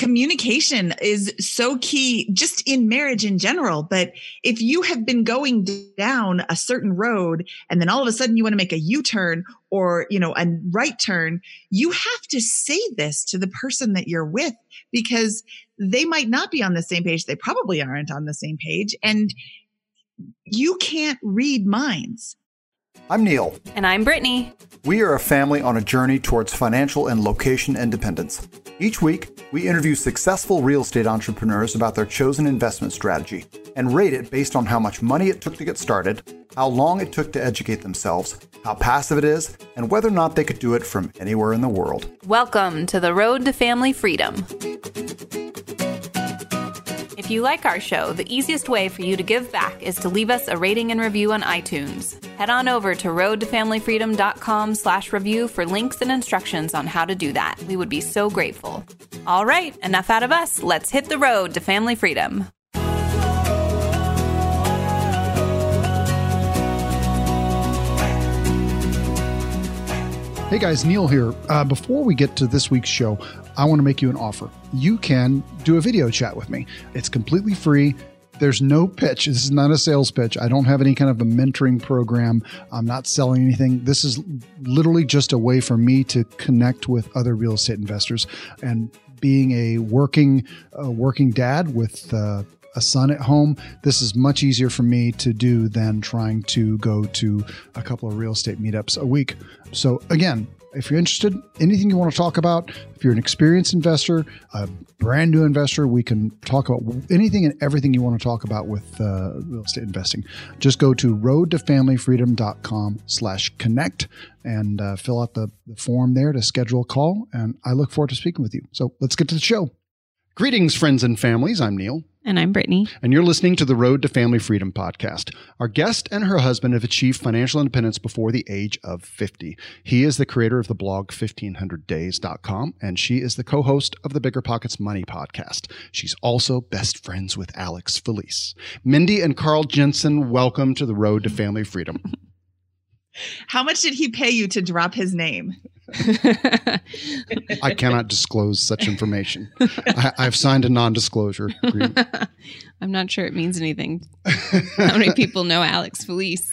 communication is so key just in marriage in general. But if you have been going down a certain road and then all of a sudden you want to make a U turn or, you know, a right turn, you have to say this to the person that you're with because they might not be on the same page. They probably aren't on the same page. And you can't read minds. I'm Neil. And I'm Brittany. We are a family on a journey towards financial and location independence. Each week, we interview successful real estate entrepreneurs about their chosen investment strategy and rate it based on how much money it took to get started, how long it took to educate themselves, how passive it is, and whether or not they could do it from anywhere in the world. Welcome to the Road to Family Freedom. If you like our show, the easiest way for you to give back is to leave us a rating and review on iTunes. Head on over to roadtofamilyfreedom.com slash review for links and instructions on how to do that. We would be so grateful. All right, enough out of us. Let's hit the road to family freedom. Hey guys, Neil here. Uh, before we get to this week's show, I want to make you an offer. You can do a video chat with me. It's completely free. There's no pitch. This is not a sales pitch. I don't have any kind of a mentoring program. I'm not selling anything. This is literally just a way for me to connect with other real estate investors. And being a working uh, working dad with uh, a son at home, this is much easier for me to do than trying to go to a couple of real estate meetups a week. So, again, if you're interested, anything you want to talk about, if you're an experienced investor, a brand new investor, we can talk about anything and everything you want to talk about with uh, real estate investing. Just go to roadtofamilyfreedom.com slash connect and uh, fill out the, the form there to schedule a call. And I look forward to speaking with you. So let's get to the show. Greetings, friends and families. I'm Neil. And I'm Brittany. And you're listening to the Road to Family Freedom podcast. Our guest and her husband have achieved financial independence before the age of 50. He is the creator of the blog 1500days.com, and she is the co host of the Bigger Pockets Money podcast. She's also best friends with Alex Felice. Mindy and Carl Jensen, welcome to the Road to Family Freedom. How much did he pay you to drop his name? I cannot disclose such information. I, have signed a non-disclosure agreement. I'm not sure it means anything. How many people know Alex Felice?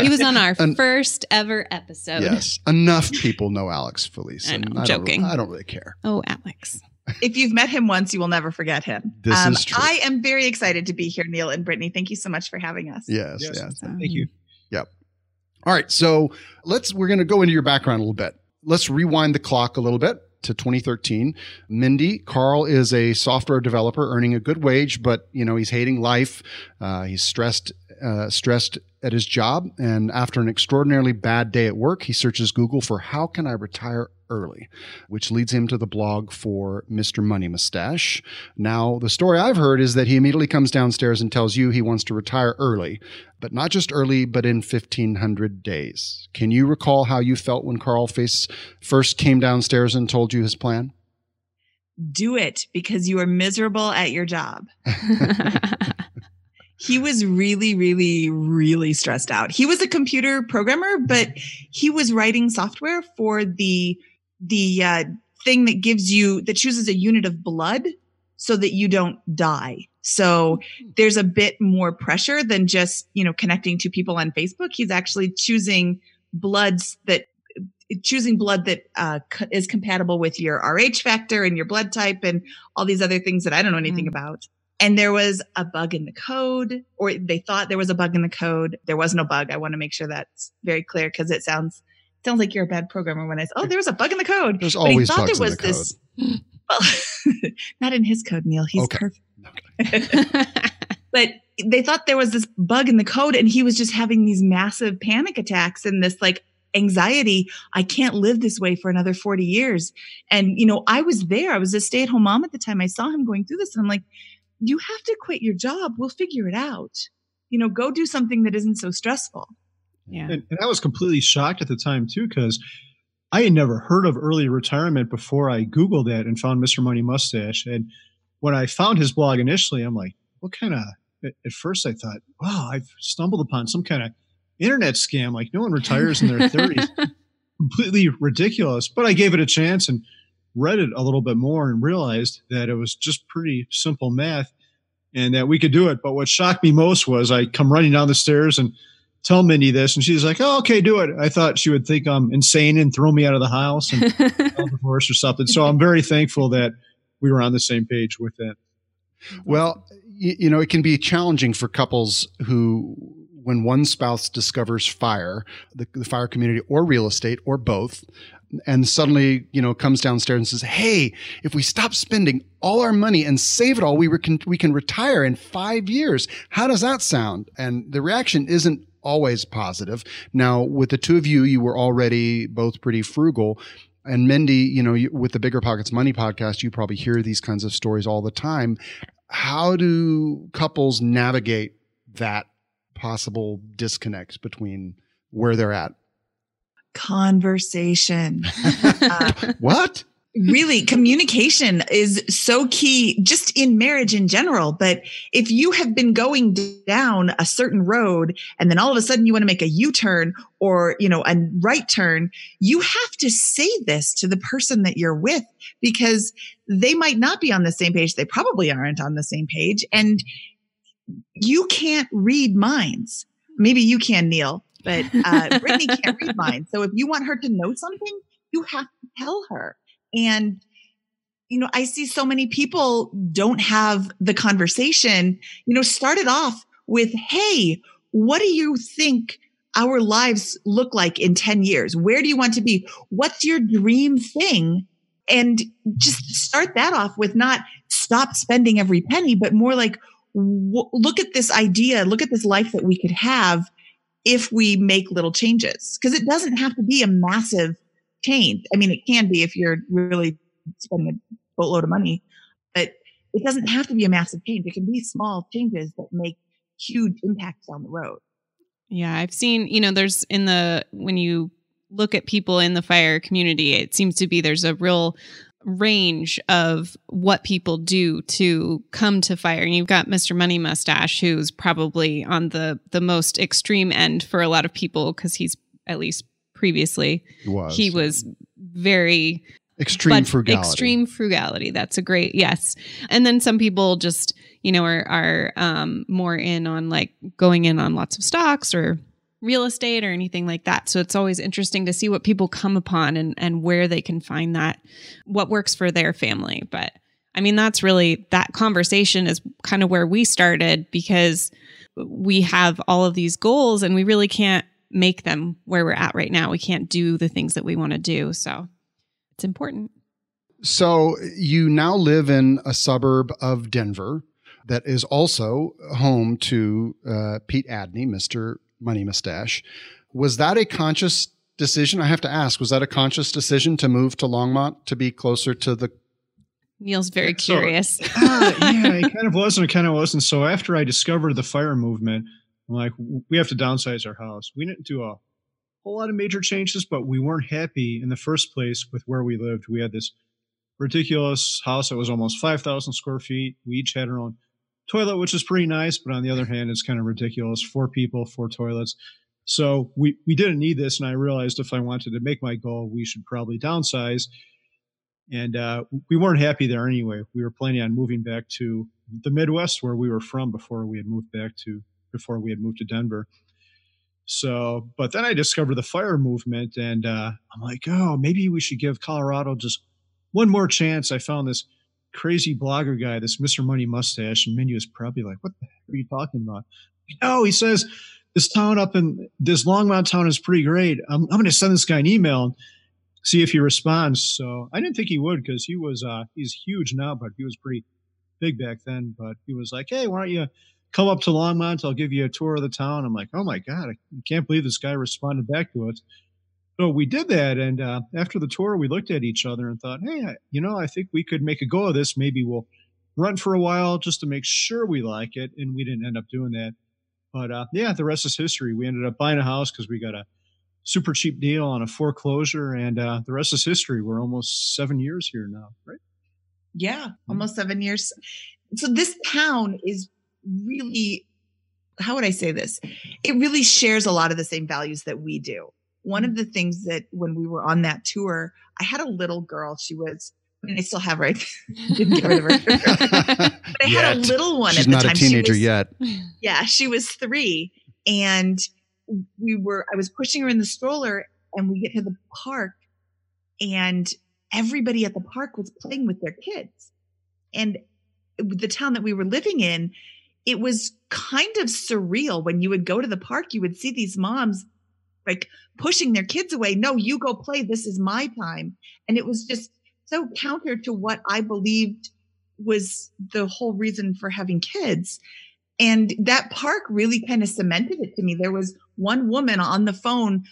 He was on our first ever episode. Yes, enough people know Alex Felice. I know, I joking. Don't, I don't really care. Oh, Alex. If you've met him once, you will never forget him. This um, is true. I am very excited to be here, Neil and Brittany. Thank you so much for having us. Yes, yes. yes. Thank you. Yep. All right, so let's we're going to go into your background a little bit let's rewind the clock a little bit to 2013. Mindy, Carl is a software developer earning a good wage, but you know he's hating life. Uh, he's stressed, uh, stressed at his job, and after an extraordinarily bad day at work, he searches Google for how can I retire early, which leads him to the blog for Mr. Money Mustache. Now, the story I've heard is that he immediately comes downstairs and tells you he wants to retire early, but not just early, but in 1500 days. Can you recall how you felt when Carl Face first came downstairs and told you his plan? Do it because you are miserable at your job. he was really, really, really stressed out. He was a computer programmer, but he was writing software for the the uh, thing that gives you that chooses a unit of blood so that you don't die. So there's a bit more pressure than just, you know, connecting to people on Facebook. He's actually choosing bloods that choosing blood that uh, is compatible with your RH factor and your blood type and all these other things that I don't know anything mm. about. And there was a bug in the code, or they thought there was a bug in the code. There was no bug. I want to make sure that's very clear because it sounds sounds like you're a bad programmer when I say, "Oh, there was a bug in the code." There's but always bugs there was in the this, code. Well, not in his code, Neil. He's okay. perfect. but they thought there was this bug in the code, and he was just having these massive panic attacks and this like anxiety. I can't live this way for another 40 years. And, you know, I was there. I was a stay at home mom at the time. I saw him going through this, and I'm like, you have to quit your job. We'll figure it out. You know, go do something that isn't so stressful. Yeah. And, and I was completely shocked at the time too, because I had never heard of early retirement before I Googled it and found Mr. Money Mustache. And when I found his blog initially, I'm like, what kind of, at first I thought, wow, I've stumbled upon some kind of internet scam. Like no one retires in their 30s. Completely ridiculous. But I gave it a chance and read it a little bit more and realized that it was just pretty simple math and that we could do it. But what shocked me most was I come running down the stairs and tell Mindy this, and she's like, "Oh, okay, do it." I thought she would think I'm insane and throw me out of the house and divorce or something. So I'm very thankful that we were on the same page with that. Well, you, you know, it can be challenging for couples who, when one spouse discovers fire, the, the fire community or real estate or both, and suddenly, you know, comes downstairs and says, "Hey, if we stop spending all our money and save it all, we can we can retire in five years. How does that sound?" And the reaction isn't always positive. Now, with the two of you, you were already both pretty frugal. And Mindy, you know, with the Bigger Pockets Money podcast, you probably hear these kinds of stories all the time. How do couples navigate that possible disconnect between where they're at? Conversation. uh, what? really communication is so key just in marriage in general but if you have been going down a certain road and then all of a sudden you want to make a u-turn or you know a right turn you have to say this to the person that you're with because they might not be on the same page they probably aren't on the same page and you can't read minds maybe you can neil but uh, brittany can't read minds so if you want her to know something you have to tell her and, you know, I see so many people don't have the conversation, you know, started off with, Hey, what do you think our lives look like in 10 years? Where do you want to be? What's your dream thing? And just start that off with not stop spending every penny, but more like, w- look at this idea, look at this life that we could have if we make little changes. Because it doesn't have to be a massive change. I mean, it can be if you're really spending a boatload of money, but it doesn't have to be a massive change. It can be small changes that make huge impacts down the road. Yeah, I've seen, you know, there's in the, when you look at people in the fire community, it seems to be there's a real range of what people do to come to fire. And you've got Mr. Money Mustache, who's probably on the the most extreme end for a lot of people because he's at least previously. He was. He was very extreme frugality. Extreme frugality. That's a great yes. And then some people just you know are are um, more in on like going in on lots of stocks or real estate or anything like that. So it's always interesting to see what people come upon and and where they can find that what works for their family. But I mean that's really that conversation is kind of where we started because we have all of these goals and we really can't make them where we're at right now. We can't do the things that we want to do. So it's important. So you now live in a suburb of Denver that is also home to uh, Pete Adeney, Mr. Money Mustache. Was that a conscious decision? I have to ask, was that a conscious decision to move to Longmont to be closer to the Neil's very curious. So, uh, yeah, it kind of was and it kind of wasn't. So after I discovered the fire movement, I'm like we have to downsize our house. We didn't do a whole lot of major changes, but we weren't happy in the first place with where we lived. We had this ridiculous house that was almost 5,000 square feet. We each had our own toilet, which is pretty nice, but on the other hand, it's kind of ridiculous. Four people, four toilets. So we, we didn't need this. And I realized if I wanted to make my goal, we should probably downsize. And uh, we weren't happy there anyway. We were planning on moving back to the Midwest where we were from before we had moved back to before we had moved to Denver. So, but then I discovered the fire movement, and uh, I'm like, oh, maybe we should give Colorado just one more chance. I found this crazy blogger guy, this Mr. Money Mustache, and Mindy was probably like, what the heck are you talking about? No, he says this town up in this Longmont town is pretty great. I'm, I'm going to send this guy an email and see if he responds. So I didn't think he would because he was uh, he's huge now, but he was pretty big back then. But he was like, hey, why don't you come up to Longmont. I'll give you a tour of the town. I'm like, oh my God, I can't believe this guy responded back to us. So we did that. And uh, after the tour, we looked at each other and thought, hey, you know, I think we could make a go of this. Maybe we'll run for a while just to make sure we like it. And we didn't end up doing that. But uh, yeah, the rest is history. We ended up buying a house because we got a super cheap deal on a foreclosure. And uh, the rest is history. We're almost seven years here now, right? Yeah, mm-hmm. almost seven years. So this town is really how would I say this? It really shares a lot of the same values that we do. One of mm. the things that when we were on that tour, I had a little girl. She was I mean, I still have her. I didn't get rid of her. but I had a little one She's at the not time. a She teenager was- yet. Yeah, she was three, and we were. I was pushing her in the stroller, and we get to the park, and everybody at the park was playing with their kids, and the town that we were living in, it was kind of surreal when you would go to the park. You would see these moms like pushing their kids away. No, you go play. This is my time, and it was just so counter to what I believed was the whole reason for having kids. And that park really kind of cemented it to me. There was one woman on the phone,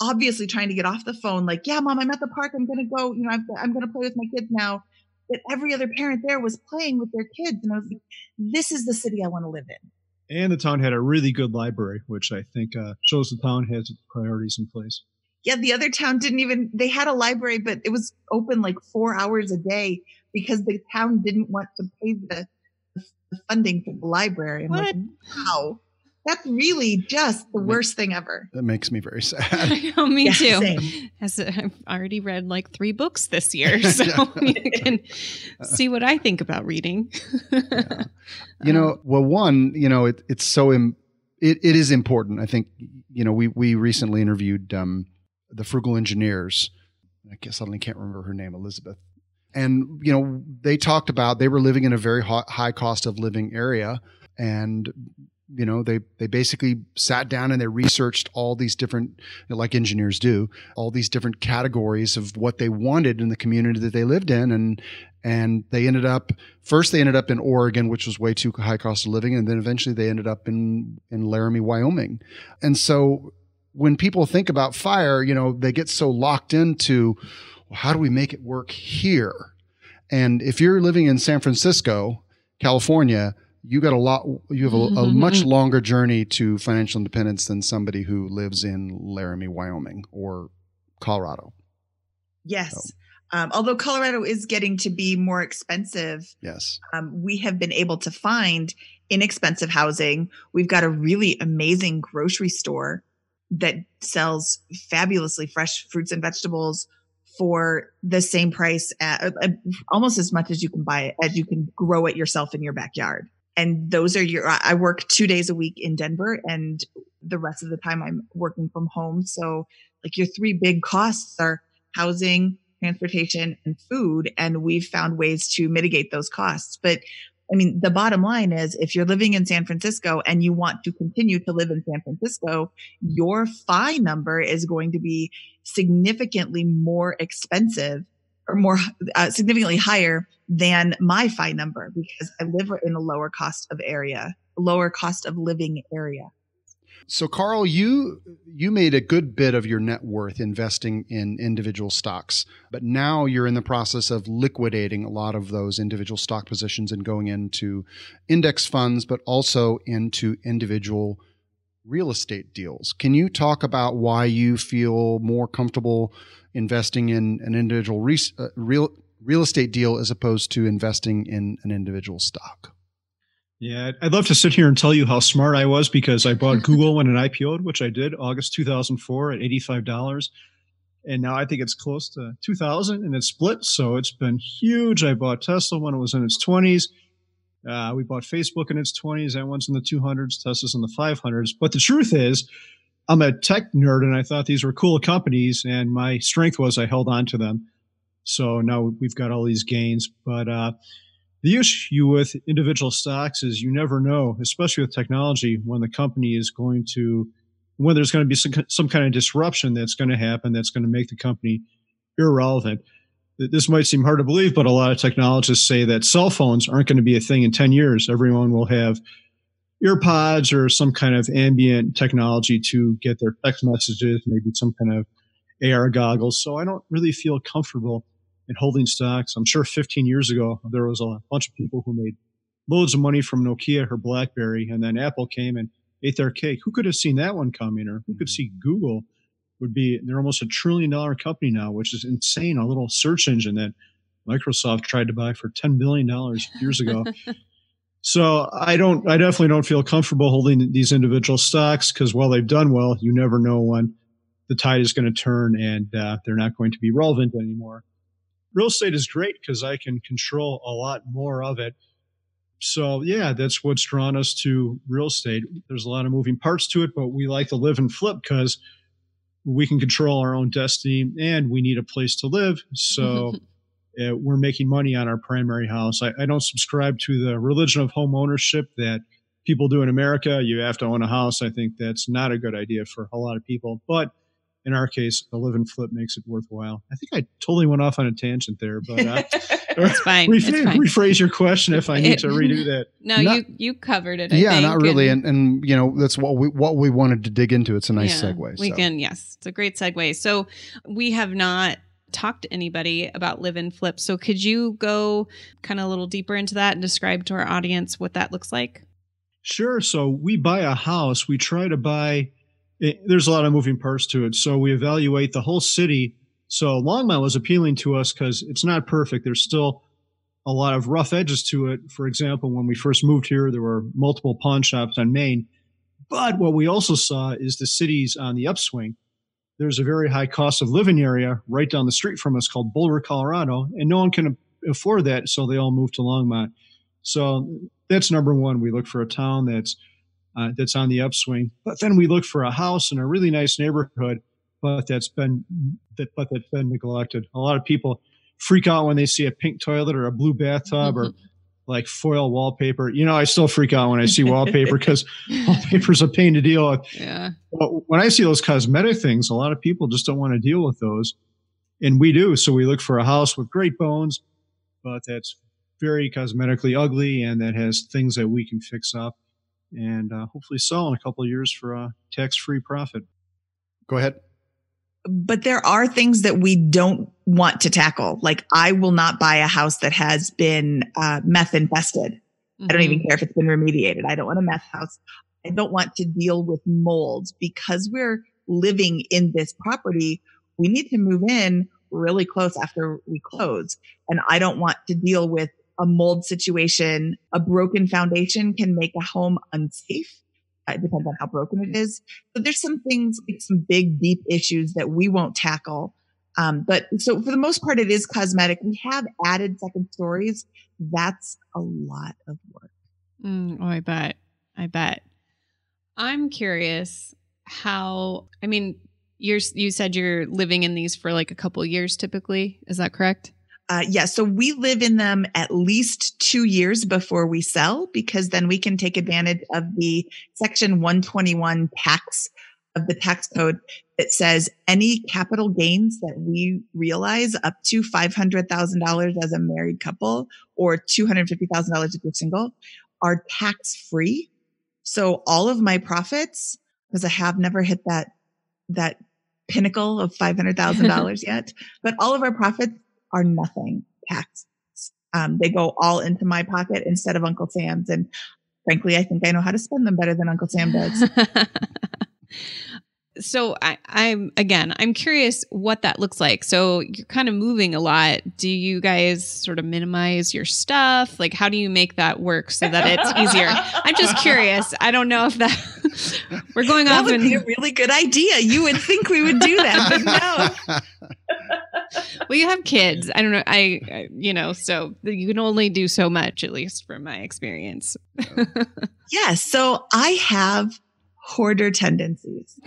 obviously trying to get off the phone, like, yeah, mom, I'm at the park. I'm going to go, you know, I've, I'm going to play with my kids now. But every other parent there was playing with their kids. And I was like, this is the city I want to live in. And the town had a really good library, which I think uh, shows the town has its priorities in place. Yeah, the other town didn't even, they had a library, but it was open like four hours a day because the town didn't want to pay the, the funding for the library. I'm like, wow, that's really just the worst thing ever. That makes me very sad. I know, me Yeah, too. same. As a, I've already read like three books this year, so you can see what I think about reading. You know, well, one, you know, it, it's so Im- it, it is important. I think, you know, we we recently interviewed um, the frugal engineers. I guess I suddenly can't remember her name, Elizabeth. And you know, they talked about they were living in a very high, high cost of living area, and you know, they they basically sat down and they researched all these different, like engineers do, all these different categories of what they wanted in the community that they lived in, and and they ended up first they ended up in Oregon, which was way too high cost of living, and then eventually they ended up in in Laramie, Wyoming. And so when people think about fire, you know, they get so locked into well, how do we make it work here? And if you're living in San Francisco, California, you got a lot you have a, a much longer journey to financial independence than somebody who lives in Laramie, Wyoming or Colorado. Yes. Um, although Colorado is getting to be more expensive, Yes. um, we have been able to find inexpensive housing. We've got a really amazing grocery store that sells fabulously fresh fruits and vegetables for the same price, at, uh, almost as much as you can buy it, as you can grow it yourself in your backyard. And those are your, I work two days a week in Denver and the rest of the time I'm working from home. So like your three big costs are housing, transportation and food. And we've found ways to mitigate those costs. But I mean, the bottom line is if you're living in San Francisco and you want to continue to live in San Francisco, your FI number is going to be significantly more expensive or more uh, significantly higher than my FI number because I live in a lower cost of area, lower cost of living area. So Carl, you you made a good bit of your net worth investing in individual stocks, but now you're in the process of liquidating a lot of those individual stock positions and going into index funds, but also into individual real estate deals. Can you talk about why you feel more comfortable investing in an individual re- uh, real real estate deal as opposed to investing in an individual stock? Yeah, I'd love to sit here and tell you how smart I was because I bought Google when it IPO'd, which I did August 2004 at $85. And now I think it's close to 2000 and it's split. So it's been huge. I bought Tesla when it was in its 20s. Uh, we bought Facebook in its 20s. That one's in the 200s. Tesla's in the 500s. But the truth is, I'm a tech nerd and I thought these were cool companies. And my strength was I held on to them. So now we've got all these gains. But, uh, the issue with individual stocks is you never know, especially with technology, when the company is going to, when there's going to be some, some kind of disruption that's going to happen that's going to make the company irrelevant. This might seem hard to believe, but a lot of technologists say that cell phones aren't going to be a thing in 10 years. Everyone will have earpods or some kind of ambient technology to get their text messages, maybe some kind of AR goggles. So I don't really feel comfortable in holding stocks. I'm sure 15 years ago, there was a bunch of people who made loads of money from Nokia or BlackBerry, and then Apple came and ate their cake. Who could have seen that one coming, or who could mm-hmm. see Google would be? They're almost a trillion dollar company now, which is insane. A little search engine that Microsoft tried to buy for 10 billion dollars years ago. so I don't, I definitely don't feel comfortable holding these individual stocks because while they've done well, you never know when the tide is going to turn and uh, they're not going to be relevant anymore. real estate is great because I can control a lot more of it. So yeah, that's what's drawn us to real estate. There's a lot of moving parts to it, but we like to live and flip because we can control our own destiny and we need a place to live. So uh, we're making money on our primary house. I, I don't subscribe to the religion of home ownership that people do in America. You have to own a house. I think that's not a good idea for a lot of people. But in our case, the live and flip makes it worthwhile. I think I totally went off on a tangent there, but uh, it's fine. Rephrase, it's fine. rephrase your question if I need It- to redo that. No, Not- you you covered it. I yeah, think, not really. And, and you know that's what we what we wanted to dig into. It's a nice Yeah, segue. We so. can, yes, it's a great segue. So we have not talked to anybody about live and flip. So could you go kind of a little deeper into that and describe to our audience what that looks like? Sure. So we buy a house. We try to buy. It, there's a lot of moving parts to it. So we evaluate the whole city. So Longmont was appealing to us because it's not perfect. There's still a lot of rough edges to it. For example, when we first moved here, there were multiple pawn shops on Main. But what we also saw is the city's on the upswing. There's a very high cost of living area right down the street from us called Boulder, Colorado, and no one can afford that, so they all moved to Longmont. So that's number one. We look for a town that's uh, that's on the upswing, but then we look for a house in a really nice neighborhood, but that's been that but that's been neglected. A lot of people freak out when they see a pink toilet or a blue bathtub or like foil wallpaper. You know, I still freak out when I see wallpaper because wallpaper's a pain to deal with. Yeah. But when I see those cosmetic things, a lot of people just don't want to deal with those. And we do. So we look for a house with great bones, but that's very cosmetically ugly and that has things that we can fix up and uh, hopefully sell in a couple of years for a tax free profit. Go ahead. but there are things that we don't want to tackle. Like I will not buy a house that has been uh, meth infested. I don't even care if it's been remediated. I don't want a meth house. I don't want to deal with mold because we're living in this property. We need to move in really close after we close. And I don't want to deal with a mold situation. A broken foundation can make a home unsafe. It depends on how broken it is. But there's some things, like some big, deep issues that we won't tackle. Um, but so for the most part, it is cosmetic. We have added second stories. That's a lot of work. Mm, oh, I bet. I bet. I'm curious how. I mean, you're you said you're living in these for like a couple years typically. Is that correct? Uh, yeah, so we live in them at least two years before we sell because then we can take advantage of the section 121 tax of the tax code that says any capital gains that we realize up to $500,000 as a married couple or $250,000 if you're single are tax free. So all of my profits, because I have never hit that, that pinnacle of $500,000 yet, but all of our profits are nothing taxed. Um, they go all into my pocket instead of Uncle Sam's. And frankly, I think I know how to spend them better than Uncle Sam does. so I, I'm again, I'm curious what that looks like. So you're kind of moving a lot. Do you guys sort of minimize your stuff? Like, how do you make that work so that it's easier? I'm just curious. I don't know if that we're going that off would and be a really good idea. You would think we would do that, but no. well, you have kids. I don't know. I, I, you know, so you can only do so much, at least from my experience. Yeah. So I have hoarder tendencies.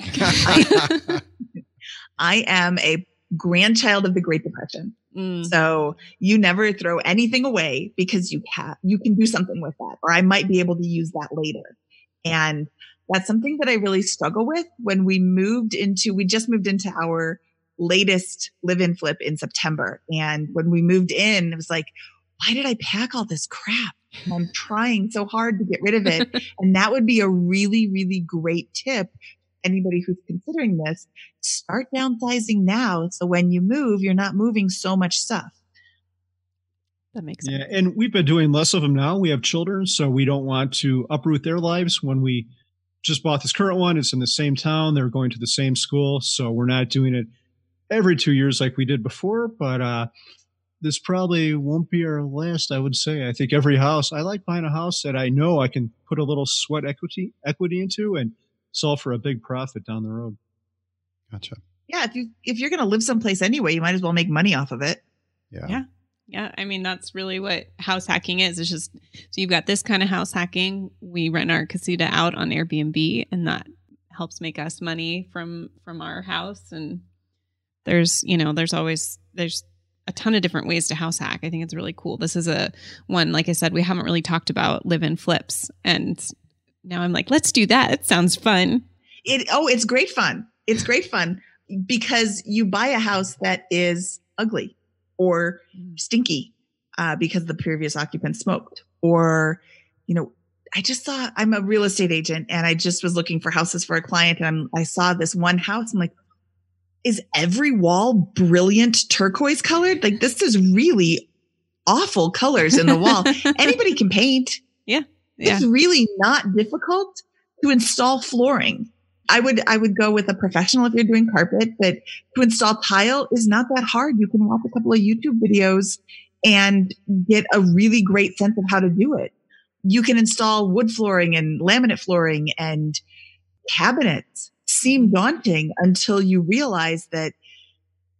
I am a grandchild of the Great Depression. Mm. So you never throw anything away because you have, you can do something with that, or I might be able to use that later. And that's something that I really struggle with when we moved into, we just moved into our latest live in flip in September. And when we moved in, it was like, why did I pack all this crap? And I'm trying so hard to get rid of it. and that would be a really, really great tip. Anybody who's considering this, start downsizing now. So when you move, you're not moving so much stuff. That makes sense. Yeah, and we've been doing less of them now. We have children, so we don't want to uproot their lives. When we just bought this current one, it's in the same town. They're going to the same school, so we're not doing it every two years like we did before. But uh, this probably won't be our last. I would say. I think every house. I like buying a house that I know I can put a little sweat equity equity into and sell for a big profit down the road. Gotcha. Yeah, if you if you're going to live someplace anyway, you might as well make money off of it. Yeah. Yeah. Yeah, I mean that's really what house hacking is. It's just so you've got this kind of house hacking. We rent our casita out on Airbnb, and that helps make us money from from our house. And there's you know there's always there's a ton of different ways to house hack. I think it's really cool. This is a one like I said we haven't really talked about live in flips, and now I'm like let's do that. It sounds fun. It oh, it's great fun. It's great fun because you buy a house that is ugly or stinky uh, because the previous occupant smoked or you know i just saw i'm a real estate agent and i just was looking for houses for a client and I'm, i saw this one house i'm like is every wall brilliant turquoise colored like this is really awful colors in the wall anybody can paint Yeah. it's really not difficult to install flooring I would I would go with a professional if you're doing carpet, but to install tile is not that hard. You can watch a couple of YouTube videos and get a really great sense of how to do it. You can install wood flooring and laminate flooring and cabinets. Seem daunting until you realize that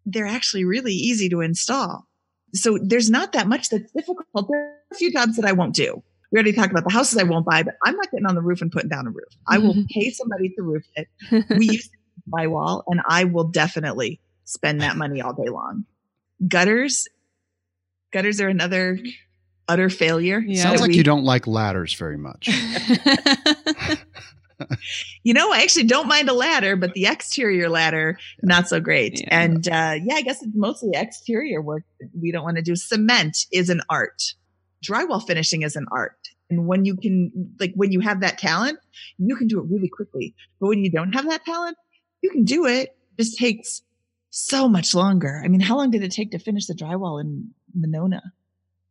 they're actually really easy to install. So there's not that much that's difficult. There are a few jobs that I won't do we already talked about the houses I won't buy, but I'm not getting on the roof and putting down a roof. I will pay somebody to roof it. We use my wall, and I will definitely spend that money all day long. Gutters, gutters are another utter failure. Yeah. Sounds like we- you don't like ladders very much. You know, I actually don't mind a ladder, but the exterior ladder, not so great. Yeah. And uh, yeah, I guess it's mostly exterior work we don't want to do. Cement is an art. Drywall finishing is an art. And when you can, like, when you have that talent, you can do it really quickly. But when you don't have that talent, you can do it. It just takes so much longer. I mean, how long did it take to finish the drywall in Monona?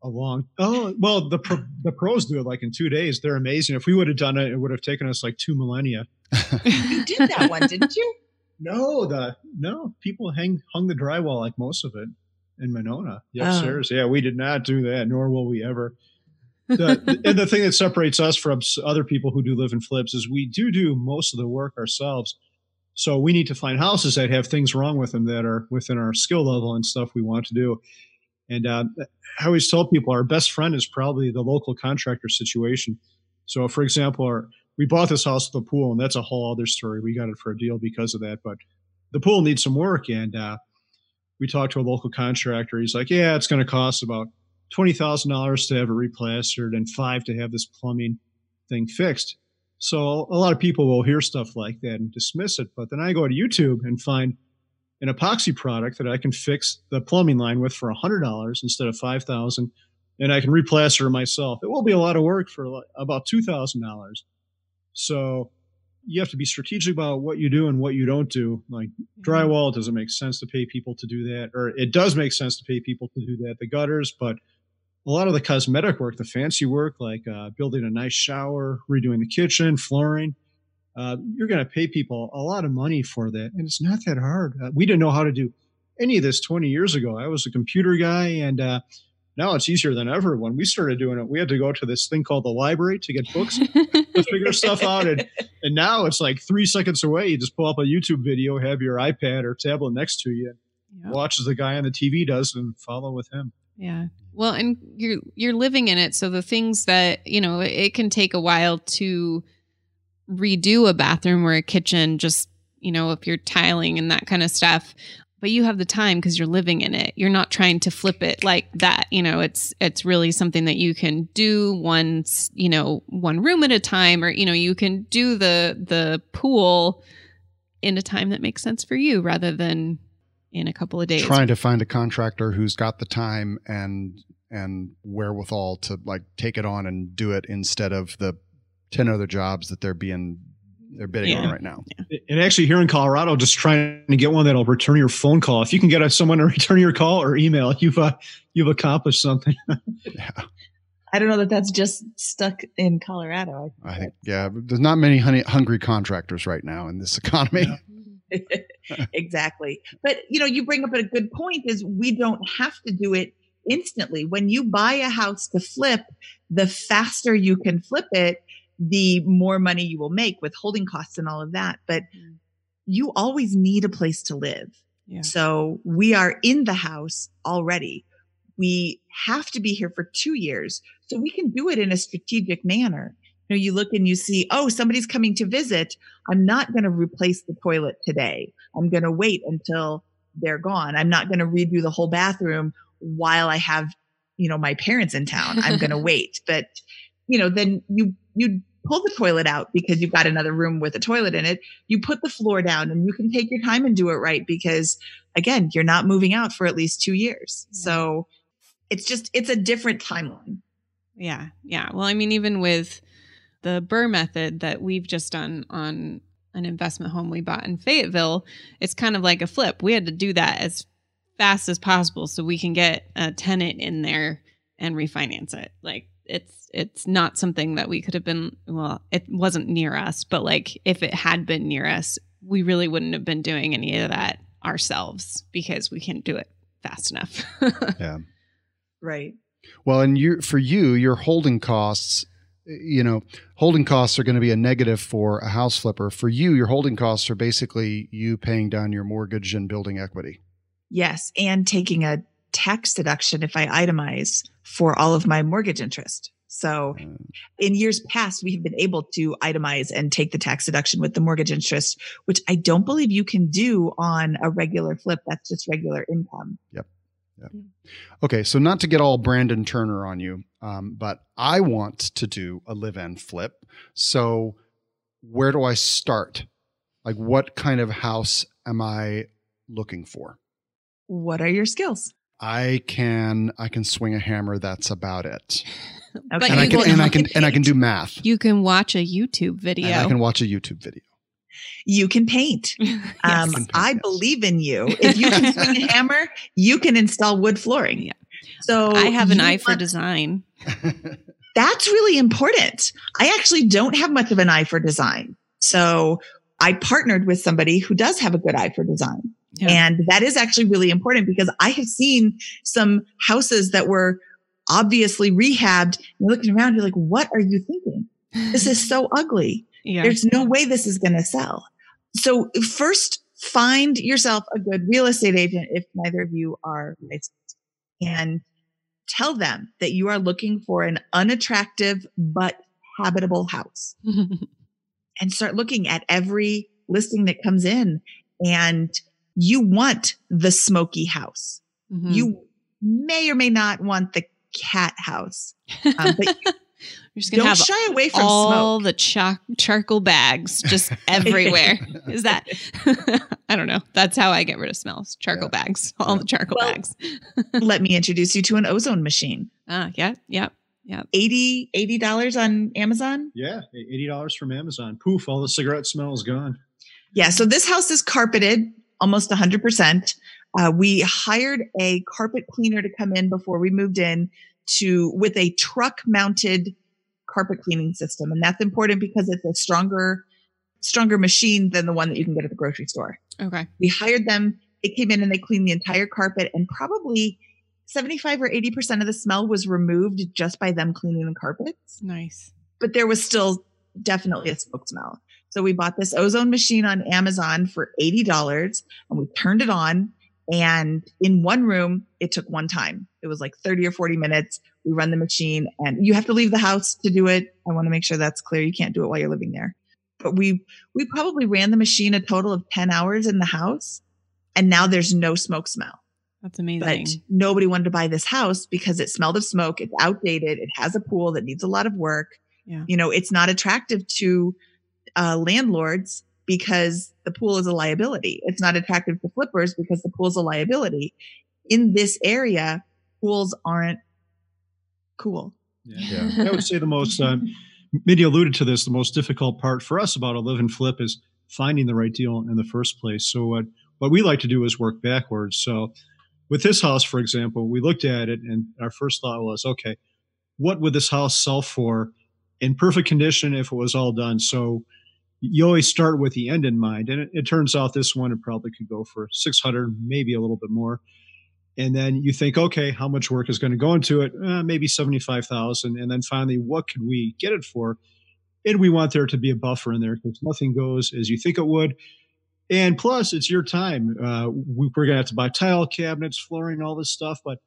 A long oh well the pro, the pros do it like in two days. They're amazing. If we would have done it it would have taken us like two millennia. You did that one, didn't you? no the no people hang hung the drywall like most of it in monona. The Oh. upstairs yeah we did not do that nor will we ever. The, and the thing that separates us from other people who do live in flips is we do do most of the work ourselves. So we need to find houses that have things wrong with them that are within our skill level and stuff we want to do and uh, I always tell people our best friend is probably the local contractor situation. So, for example, our, we bought this house with a pool, and that's a whole other story. We got it for a deal because of that, but the pool needs some work. And uh, we talked to a local contractor. He's like, "Yeah, it's going to cost about twenty thousand dollars to have it replastered and five to have this plumbing thing fixed." So, a lot of people will hear stuff like that and dismiss it. But then I go to YouTube and find an epoxy product that I can fix the plumbing line with for hundred dollars instead of five thousand, and I can replaster myself. It will be a lot of work for about two thousand dollars. So you have to be strategic about what you do and what you don't do. Like drywall, it doesn't make sense to pay people to do that, or it does make sense to pay people to do that. The gutters, but a lot of the cosmetic work, the fancy work, like uh, building a nice shower, redoing the kitchen, flooring, uh, you're going to pay people a lot of money for that. And it's not that hard. Uh, we didn't know how to do any of this 20 years ago. I was a computer guy, and uh, now it's easier than ever. When we started doing it, we had to go to this thing called the library to get books to figure stuff out. And, and now it's like three seconds away. You just pull up a YouTube video, have your iPad or tablet next to you, Yeah. watch as the guy on the TV does and follow with him. Yeah. Well, and you're you're living in it, so the things that you know, it can take a while to redo a bathroom or a kitchen. Just you know, if you're tiling and that kind of stuff, but you have the time because you're living in it. You're not trying to flip it like that. You know, it's it's really something that you can do once. You know, one room at a time, or you know, you can do the the pool in a time that makes sense for you rather than in a couple of days. Trying to find a contractor who's got the time and and wherewithal to like take it on and do it instead of the ten other jobs that they're being they're bidding on right now. And actually, here in Colorado, just trying to get one that'll return your phone call. If you can get someone to return your call or email, you've uh, you've accomplished something. Yeah, I don't know that that's just stuck in Colorado. I think yeah. but There's not many honey, hungry contractors right now in this economy. exactly. But you know, you bring up a good point is we don't have to do it instantly. When you buy a house to flip, the faster you can flip it, the more money you will make with holding costs and all of that. But Mm. you always need a place to live. Yeah. So we are in the house already. we have to be here for two years. So we can do it in a strategic manner. You know, you look and you see, oh, somebody's coming to visit. I'm not going to replace the toilet today. I'm going to wait until they're gone. I'm not going to redo the whole bathroom while I have, you know, my parents in town. I'm going to wait. But, you know, then you, you pull the toilet out because you've got another room with a toilet in it. You put the floor down and you can take your time and do it right because again, you're not moving out for at least two years. Yeah. So it's just, it's a different timeline. Yeah. Yeah. Well, I mean, even with the BRRRR method that we've just done on an investment home we bought in Fayetteville, it's kind of like a flip. We had to do that as fast as possible so we can get a tenant in there and refinance it. Like it's it's not something that we could have been well, it wasn't near us, but like if it had been near us, we really wouldn't have been doing any of that ourselves because we can't do it fast enough. yeah. Right. Well, and you for you, your holding costs, you know, holding costs are going to be a negative for a house flipper. For you, your holding costs are basically you paying down your mortgage and building equity. Yes, and taking a tax deduction if I itemize for all of my mortgage interest. So mm. in years past, we have been able to itemize and take the tax deduction with the mortgage interest, which I don't believe you can do on a regular flip. That's just regular income. Yep. Yep. Okay. So not to get all Brandon Turner on you, um, but I want to do a live and flip. So where do I start? Like what kind of house am I looking for? What are your skills? I can I can swing a hammer. That's about it. Okay. And I can, and I can and I can do math. You can watch a YouTube video. And I can watch a YouTube video. You can paint. yes. um, can paint, I yes. believe in you. If you can swing a hammer, you can install wood flooring. Yeah. So I have an eye want, for design. that's really important. I actually don't have much of an eye for design. So I partnered with somebody who does have a good eye for design. Yeah. And that is actually really important because I have seen some houses that were obviously rehabbed. You're looking around, you're like, what are you thinking? This is so ugly. Yeah. There's no way this is going to sell. So first find yourself a good real estate agent if neither of you are licensed and tell them that you are looking for an unattractive but habitable house and start looking at every listing that comes in and you want the smoky house. Mm-hmm. You may or may not want the cat house. Um, but You're just gonna Don't have shy away from all smoke. the char- charcoal bags just everywhere. Is that? I don't know. That's how I get rid of smells. Charcoal yeah. bags, all yeah. the charcoal well, bags. let me introduce you to an ozone machine. Ah, yeah, yeah, yeah. 80 dollars on Amazon. Yeah, eighty dollars from Amazon. Poof! All the cigarette smell is gone. Yeah. So this house is carpeted almost 100%. Uh, we hired a carpet cleaner to come in before we moved in to with a truck mounted carpet cleaning system. And that's important because it's a stronger, stronger machine than the one that you can get at the grocery store. Okay. We hired them. They came in and they cleaned the entire carpet and probably 75 or 80% of the smell was removed just by them cleaning the carpets. Nice. But there was still definitely a smoke smell. So we bought this ozone machine on Amazon for $80 and we turned it on. And in one room, it took one time. It was like 30 or 40 minutes. We run the machine and you have to leave the house to do it. I want to make sure that's clear. You can't do it while you're living there. But we, we probably ran the machine a total of 10 hours in the house. And now there's no smoke smell. That's amazing. But nobody wanted to buy this house because it smelled of smoke. It's outdated. It has a pool that needs a lot of work. Yeah. You know, it's not attractive to uh, landlords because the pool is a liability. It's not attractive to flippers because the pool is a liability. In this area, pools aren't cool. Yeah. yeah. I would say the most, uh, Mindy alluded to this, the most difficult part for us about a live and flip is finding the right deal in the first place. So what, what we like to do is work backwards. So with this house, for example, we looked at it and our first thought was, okay, what would this house sell for in perfect condition if it was all done? So you always start with the end in mind. And it, it, turns out this one, it probably could go for 600, maybe a little bit more. And then you think, okay, how much work is going to go into it? Uh, maybe 75,000. And then finally, what could we get it for? And we want there to be a buffer in there because nothing goes as you think it would. And plus, it's your time. Uh, we, are going to have to buy tile cabinets, flooring, all this stuff. But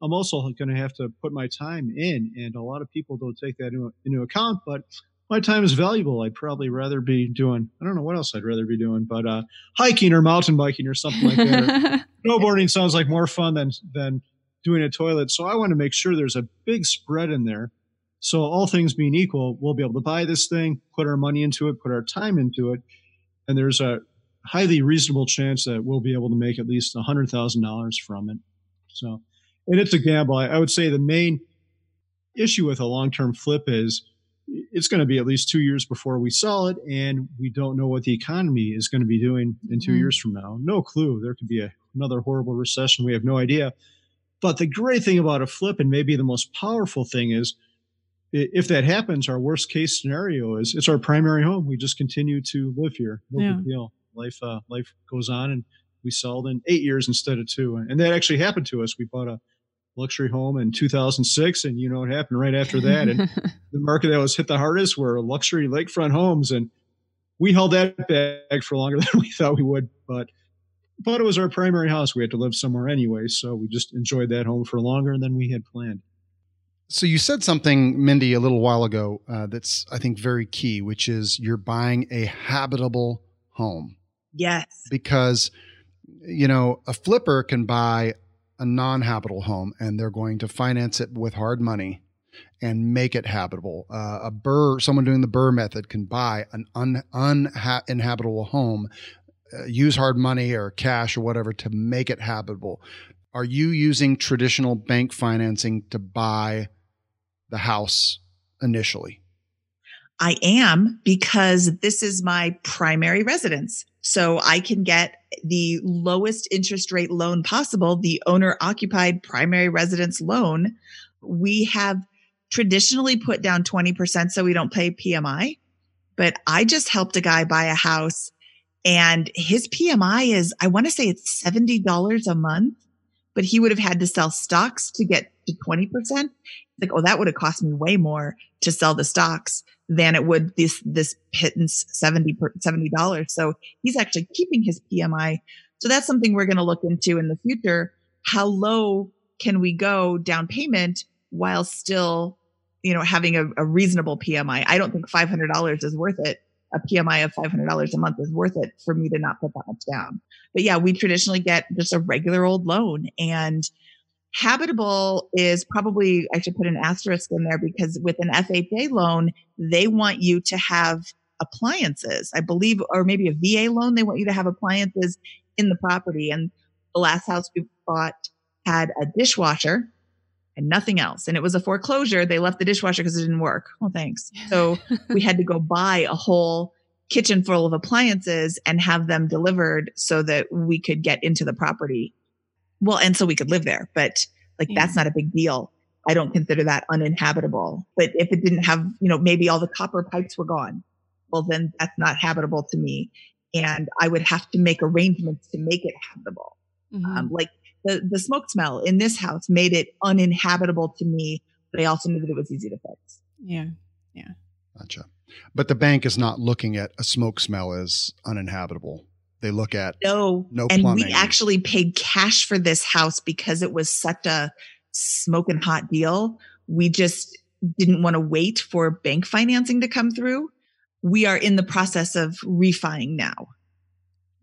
I'm also going to have to put my time in. And a lot of people don't take that into, into account, but my time is valuable. I'd probably rather be doing, I don't know what else I'd rather be doing, but uh, hiking or mountain biking or something like that. snowboarding sounds like more fun than, than doing a toilet. So I want to make sure there's a big spread in there. So all things being equal, we'll be able to buy this thing, put our money into it, put our time into it. And there's a highly reasonable chance that we'll be able to make at least $100,000 from it. So, and it's a gamble. I, I would say the main issue with a long term flip is it's going to be at least two years before we sell it, and we don't know what the economy is going to be doing in 2 mm. years from now. No clue. There could be a, another horrible recession. We have no idea. But the great thing about a flip, and maybe the most powerful thing, is if that happens, our worst case scenario is it's our primary home. We just continue to live here. No yeah. big deal. Life uh, life goes on, and we sold in eight years instead of two. And that actually happened to us. We bought a luxury home in 2006 and you know what happened right after that and the market that was hit the hardest were luxury lakefront homes and we held that back for longer than we thought we would but but it was our primary house. We had to live somewhere anyway so we just enjoyed that home for longer than we had planned. So you said something mindy a little while ago uh, that's i think very key which is you're buying a habitable home. Yes. Because you know a flipper can buy a non habitable home and they're going to finance it with hard money and make it habitable. Uh, a BRRRR, someone doing the BRRRR method can buy an un, uninhabitable home, uh, use hard money or cash or whatever to make it habitable. Are you using traditional bank financing to buy the house initially? I am because this is my primary residence. So I can get the lowest interest rate loan possible, the owner occupied primary residence loan. We have traditionally put down 20% so we don't pay PMI. But I just helped a guy buy a house and his PMI is, I want to say it's $70 a month, but he would have had to sell stocks to get to 20%. Like, oh, that would have cost me way more to sell the stocks than it would this this pittance 70 $70. So he's actually keeping his PMI. So that's something we're going to look into in the future. How low can we go down payment while still, you know, having a, a reasonable PMI? I don't think $500 is worth it. A PMI of $500 a month is worth it for me to not put that much down. But yeah, we traditionally get just a regular old loan and Habitable is probably, I should put an asterisk in there because with an FHA loan, they want you to have appliances, I believe, or maybe a VA loan. They want you to have appliances in the property. And the last house we bought had a dishwasher and nothing else. And it was a foreclosure. They left the dishwasher because it didn't work. Well, thanks. So we had to go buy a whole kitchen full of appliances and have them delivered so that we could get into the property well, and so we could live there, but like yeah. that's not a big deal. I don't consider that uninhabitable. But if it didn't have, you know, maybe all the copper pipes were gone, well, then that's not habitable to me. And I would have to make arrangements to make it habitable. Mm-hmm. Um, like the, the smoke smell in this house made it uninhabitable to me, but I also knew that it was easy to fix. Yeah. Yeah. Gotcha. But the bank is not looking at a smoke smell as uninhabitable. They look at no, no and plumbing. we actually paid cash for this house because it was such a smoking hot deal. We just didn't want to wait for bank financing to come through. We are in the process of refining now.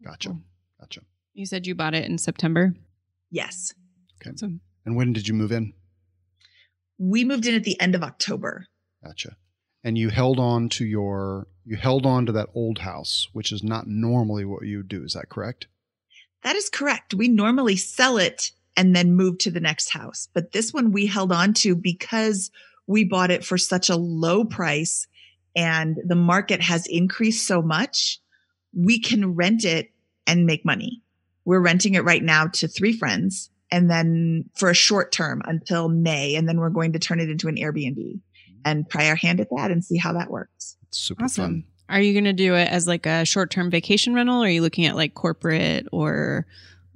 Gotcha. Gotcha. You said you bought it in September? Yes. Okay. Awesome. And when did you move in? We moved in at the end of October. Gotcha and you held on to your you held on to that old house, which is not normally what you do. Is that correct? That is correct. We normally sell it and then move to the next house. But this one we held on to because we bought it for such a low price and the market has increased so much. We can rent it and make money. We're renting it right now to three friends and then for a short term until May. And then we're going to turn it into an Airbnb and try our hand at that and see how that works. Super awesome. fun. Are you going to do it as like a short term vacation rental? Or are you looking at like corporate or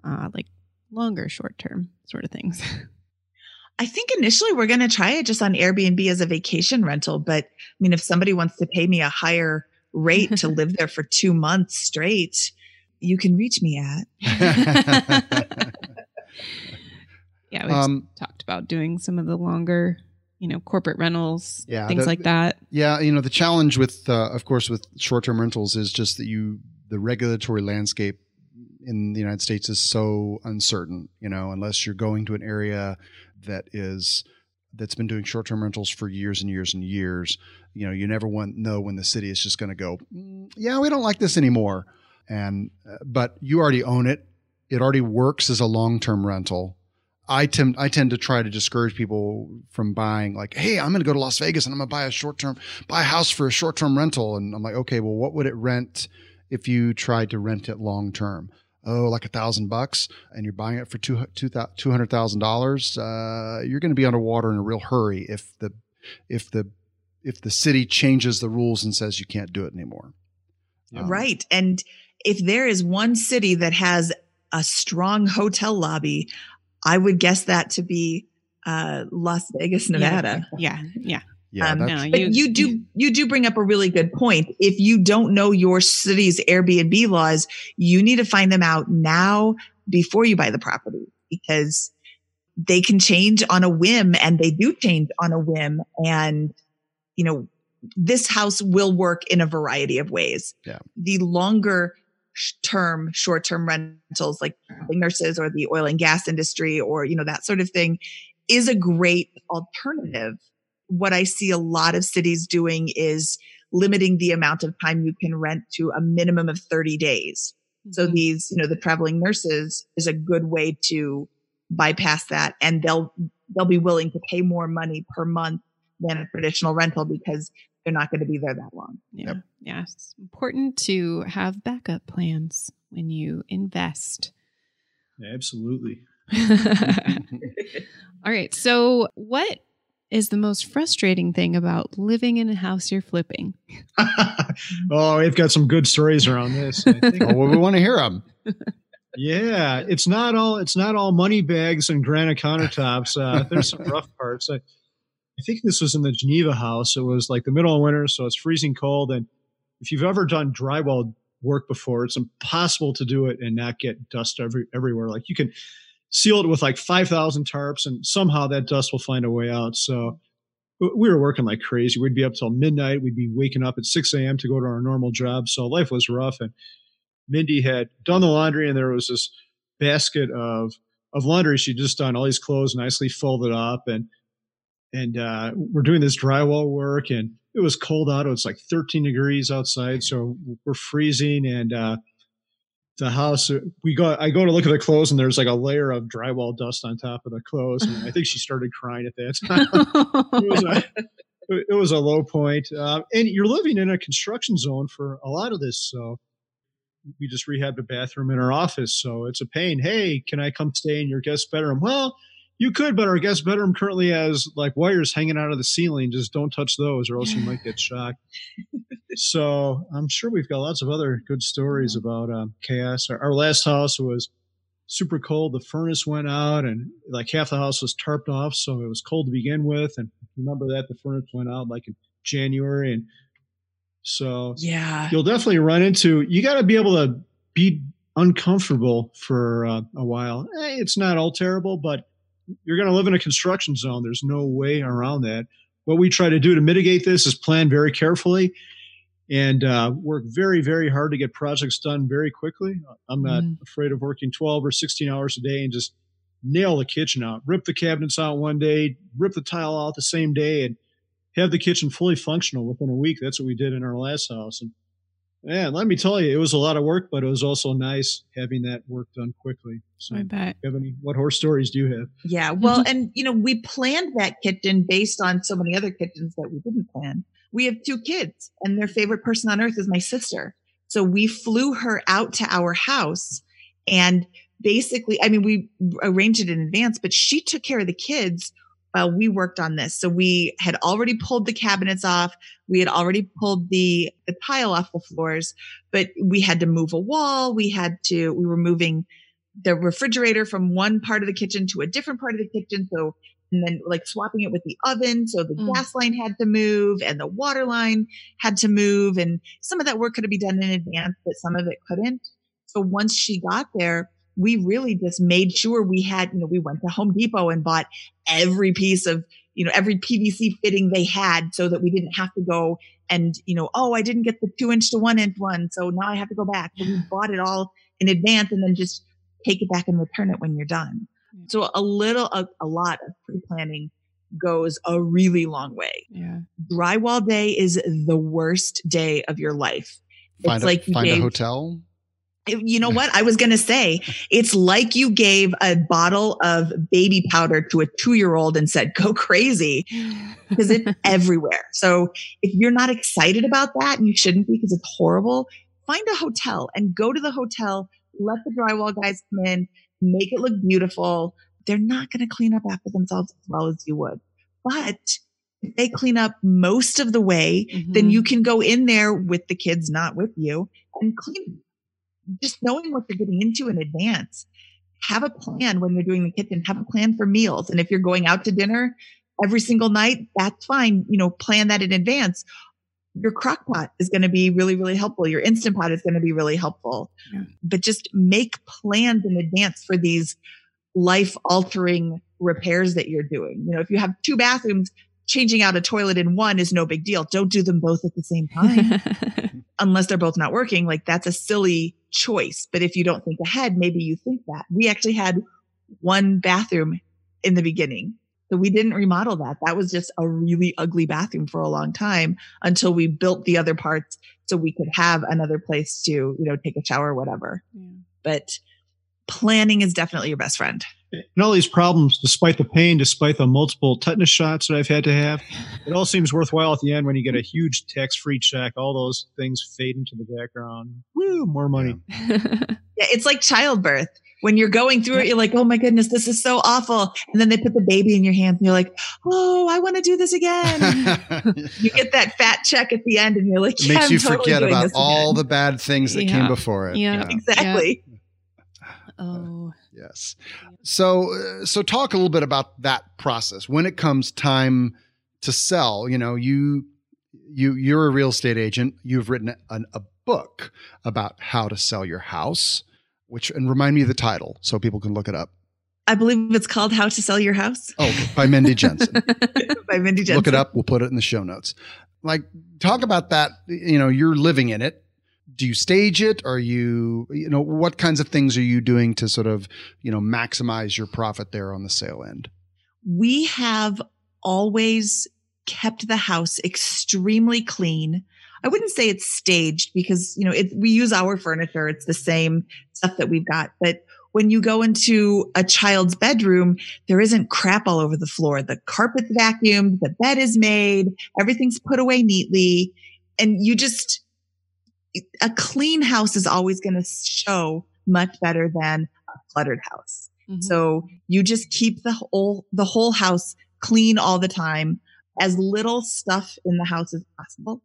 uh, like longer short term sort of things? I think initially we're going to try it just on Airbnb as a vacation rental. But I mean, if somebody wants to pay me a higher rate to live there for two months straight, you can reach me at. Yeah, we've Um, talked about doing some of the longer, you know, corporate rentals, Yeah, things the- like that. Yeah, you know the challenge with, uh, of course, with short-term rentals is just that you the regulatory landscape in the United States is so uncertain. You know, unless you're going to an area that is that's been doing short-term rentals for years and years and years, you know, you never want know when the city is just going to go, "Mm, yeah, we don't like this anymore. And uh, but you already own it. It already works as a long-term rental. I tend I tend to try to discourage people from buying like, hey, I'm going to go to Las Vegas and I'm going to buy a short term buy a house for a short term rental, and I'm like, okay, well, what would it rent if you tried to rent it long term? Oh, like a thousand bucks, and you're buying it for two two two hundred thousand dollars. Uh, you're going to be underwater in a real hurry if the if the if the city changes the rules and says you can't do it anymore. Um, right. And if there is one city that has a strong hotel lobby, I would guess that to be uh, Las Vegas, Nevada. Yeah, yeah. Yeah, Um, No, But you do you do bring up a really good point. If you don't know your city's Airbnb laws, you need to find them out now before you buy the property because they can change on a whim and they do change on a whim and you know this house will work in a variety of ways. Yeah. The longer sh- term short term rentals like nurses or the oil and gas industry or you know that sort of thing is a great alternative what I see a lot of cities doing is limiting the amount of time you can rent to a minimum of 30 days. So Mhm. these, you know, the traveling nurses is a good way to bypass that and they'll they'll be willing to pay more money per month than a traditional rental because they're not going to be there that long. yeah, yeah. It's important to have backup plans when you invest. Absolutely. All right. So, what is the most frustrating thing about living in a house you're flipping? oh, we've got some good stories around this. I think. oh, well, we want to hear them. Yeah, it's not all it's not all money bags and granite countertops. Uh, there's some rough parts. I, I think this was in the Geneva house. It was like the middle of winter, so it's freezing cold. And if you've ever done drywall work before, it's impossible to do it and not get dust every, everywhere. Like you can seal it with like five thousand tarps, and somehow that dust will find a way out. So we were working like crazy. We'd be up till midnight. We'd be waking up at six a.m. to go to our normal job. So life was rough and. Mindy had done the laundry, and there was this basket of of laundry she'd just done. All these clothes nicely folded up, and and uh, we're doing this drywall work, and it was cold out. It was like 13 degrees outside, so we're freezing, and uh, the house. We go. I go to look at the clothes, and there's like a layer of drywall dust on top of the clothes, and I think she started crying at that time. it was a, it was a low point. Uh, and you're living in a construction zone for a lot of this, so we just rehabbed a bathroom in our office, so it's a pain. Hey, can I come stay in your guest bedroom? Well, you could, but our guest bedroom currently has like wires hanging out of the ceiling. Just don't touch those, or else you might get shocked. so I'm sure we've got lots of other good stories about um, chaos. Our, our last house was super cold. The furnace went out, and like half the house was tarped off, so it was cold to begin with. And remember that the furnace went out like in January, and so Yeah. you'll definitely run into you got to be able to be uncomfortable for uh, a while Eh, it's not all terrible but you're going to live in a construction zone there's no way around that what we try to do to mitigate this is plan very carefully and uh, work very very hard to get projects done very quickly i'm not Mhm. afraid of working 12 or 16 hours a day and just nail the kitchen out rip the cabinets out one day rip the tile out the same day and have the kitchen fully functional within a week. That's what we did in our last house. And man, let me tell you, it was a lot of work, but it was also nice having that work done quickly. So, I you bet. have any? What horse stories do you have? Yeah. Well, mhm. and you know, we planned that kitchen based on so many other kitchens that we didn't plan. We have two kids and their favorite person on earth is my sister. So we flew her out to our house and basically, I mean, we arranged it in advance, but she took care of the kids while we worked on this. So we had already pulled the cabinets off. We had already pulled the, the tile off the floors, but we had to move a wall. We had to, we were moving the refrigerator from one part of the kitchen to a different part of the kitchen. So, and then like swapping it with the oven. So the Mm. gas line had to move and the water line had to move. And some of that work could have been done in advance, but some of it couldn't. So once she got there, we really just made sure we had, you know, we went to Home Depot and bought every piece of, you know, every PVC fitting they had so that we didn't have to go and, you know, oh, I didn't get the two inch to one inch one. So now I have to go back. So we bought it all in advance and then just take it back and return it when you're done. So a little, a, a lot of pre planning goes a really long way. Yeah. Drywall day is the worst day of your life. Find, it's a, like find gave, a hotel. You know what? I was going to say it's like you gave a bottle of baby powder to a two year old and said, go crazy because it's everywhere. So if you're not excited about that and you shouldn't be because it's horrible, find a hotel and go to the hotel. Let the drywall guys come in, make it look beautiful. They're not going to clean up after themselves as well as you would. But if they clean up most of the way, Mm-hmm. then you can go in there with the kids, not with you, and clean. Just knowing what you're getting into in advance. Have a plan when you're doing the kitchen. Have a plan for meals. And if you're going out to dinner every single night, that's fine. You know, plan that in advance. Your crock pot is going to be really, really helpful. Your instant pot is going to be really helpful. Yeah. But just make plans in advance for these life altering repairs that you're doing. You know, if you have two bathrooms, changing out a toilet in one is no big deal. Don't do them both at the same time unless they're both not working. Like that's a silly choice. But if you don't think ahead, maybe you think that. We actually had one bathroom in the beginning. So we didn't remodel that. That was just a really ugly bathroom for a long time until we built the other parts so we could have another place to, you know, take a shower or whatever. But planning is definitely your best friend. And all these problems, despite the pain, despite the multiple tetanus shots that I've had to have, it all seems worthwhile at the end when you get a huge tax-free check. All those things fade into the background. Woo, more money. Yeah, it's like childbirth. When you're going through it, you're like, oh my goodness, this is so awful. And then they put the baby in your hands and you're like, oh, I want to do this again. you get that fat check at the end and you're like, It yeah, makes I'm you totally forget about all again. the bad things that Yeah. came before it. Yeah. Exactly. oh. Yes. So, uh, so talk a little bit about that process when it comes time to sell. You know, you you you're a real estate agent. You've written an, a book about how to sell your house. Which and remind me of the title so people can look it up. I believe it's called How to Sell Your House Oh, by Mindy Jensen. by Mindy Jensen. Look it up. We'll put it in the show notes. Like, talk about that. You know, you're living in it. Do you stage it? Are you, you know, what kinds of things are you doing to sort of, you know, maximize your profit there on the sale end? we have always kept the house extremely clean. I wouldn't say it's staged because, you know, it, we use our furniture. It's the same stuff that we've got. But when you go into a child's bedroom, there isn't crap all over the floor. The carpet's vacuumed, the bed is made, everything's put away neatly. And you just, a clean house is always going to show much better than a cluttered house. Mhm. So you just keep the whole the whole house clean all the time, as little stuff in the house as possible.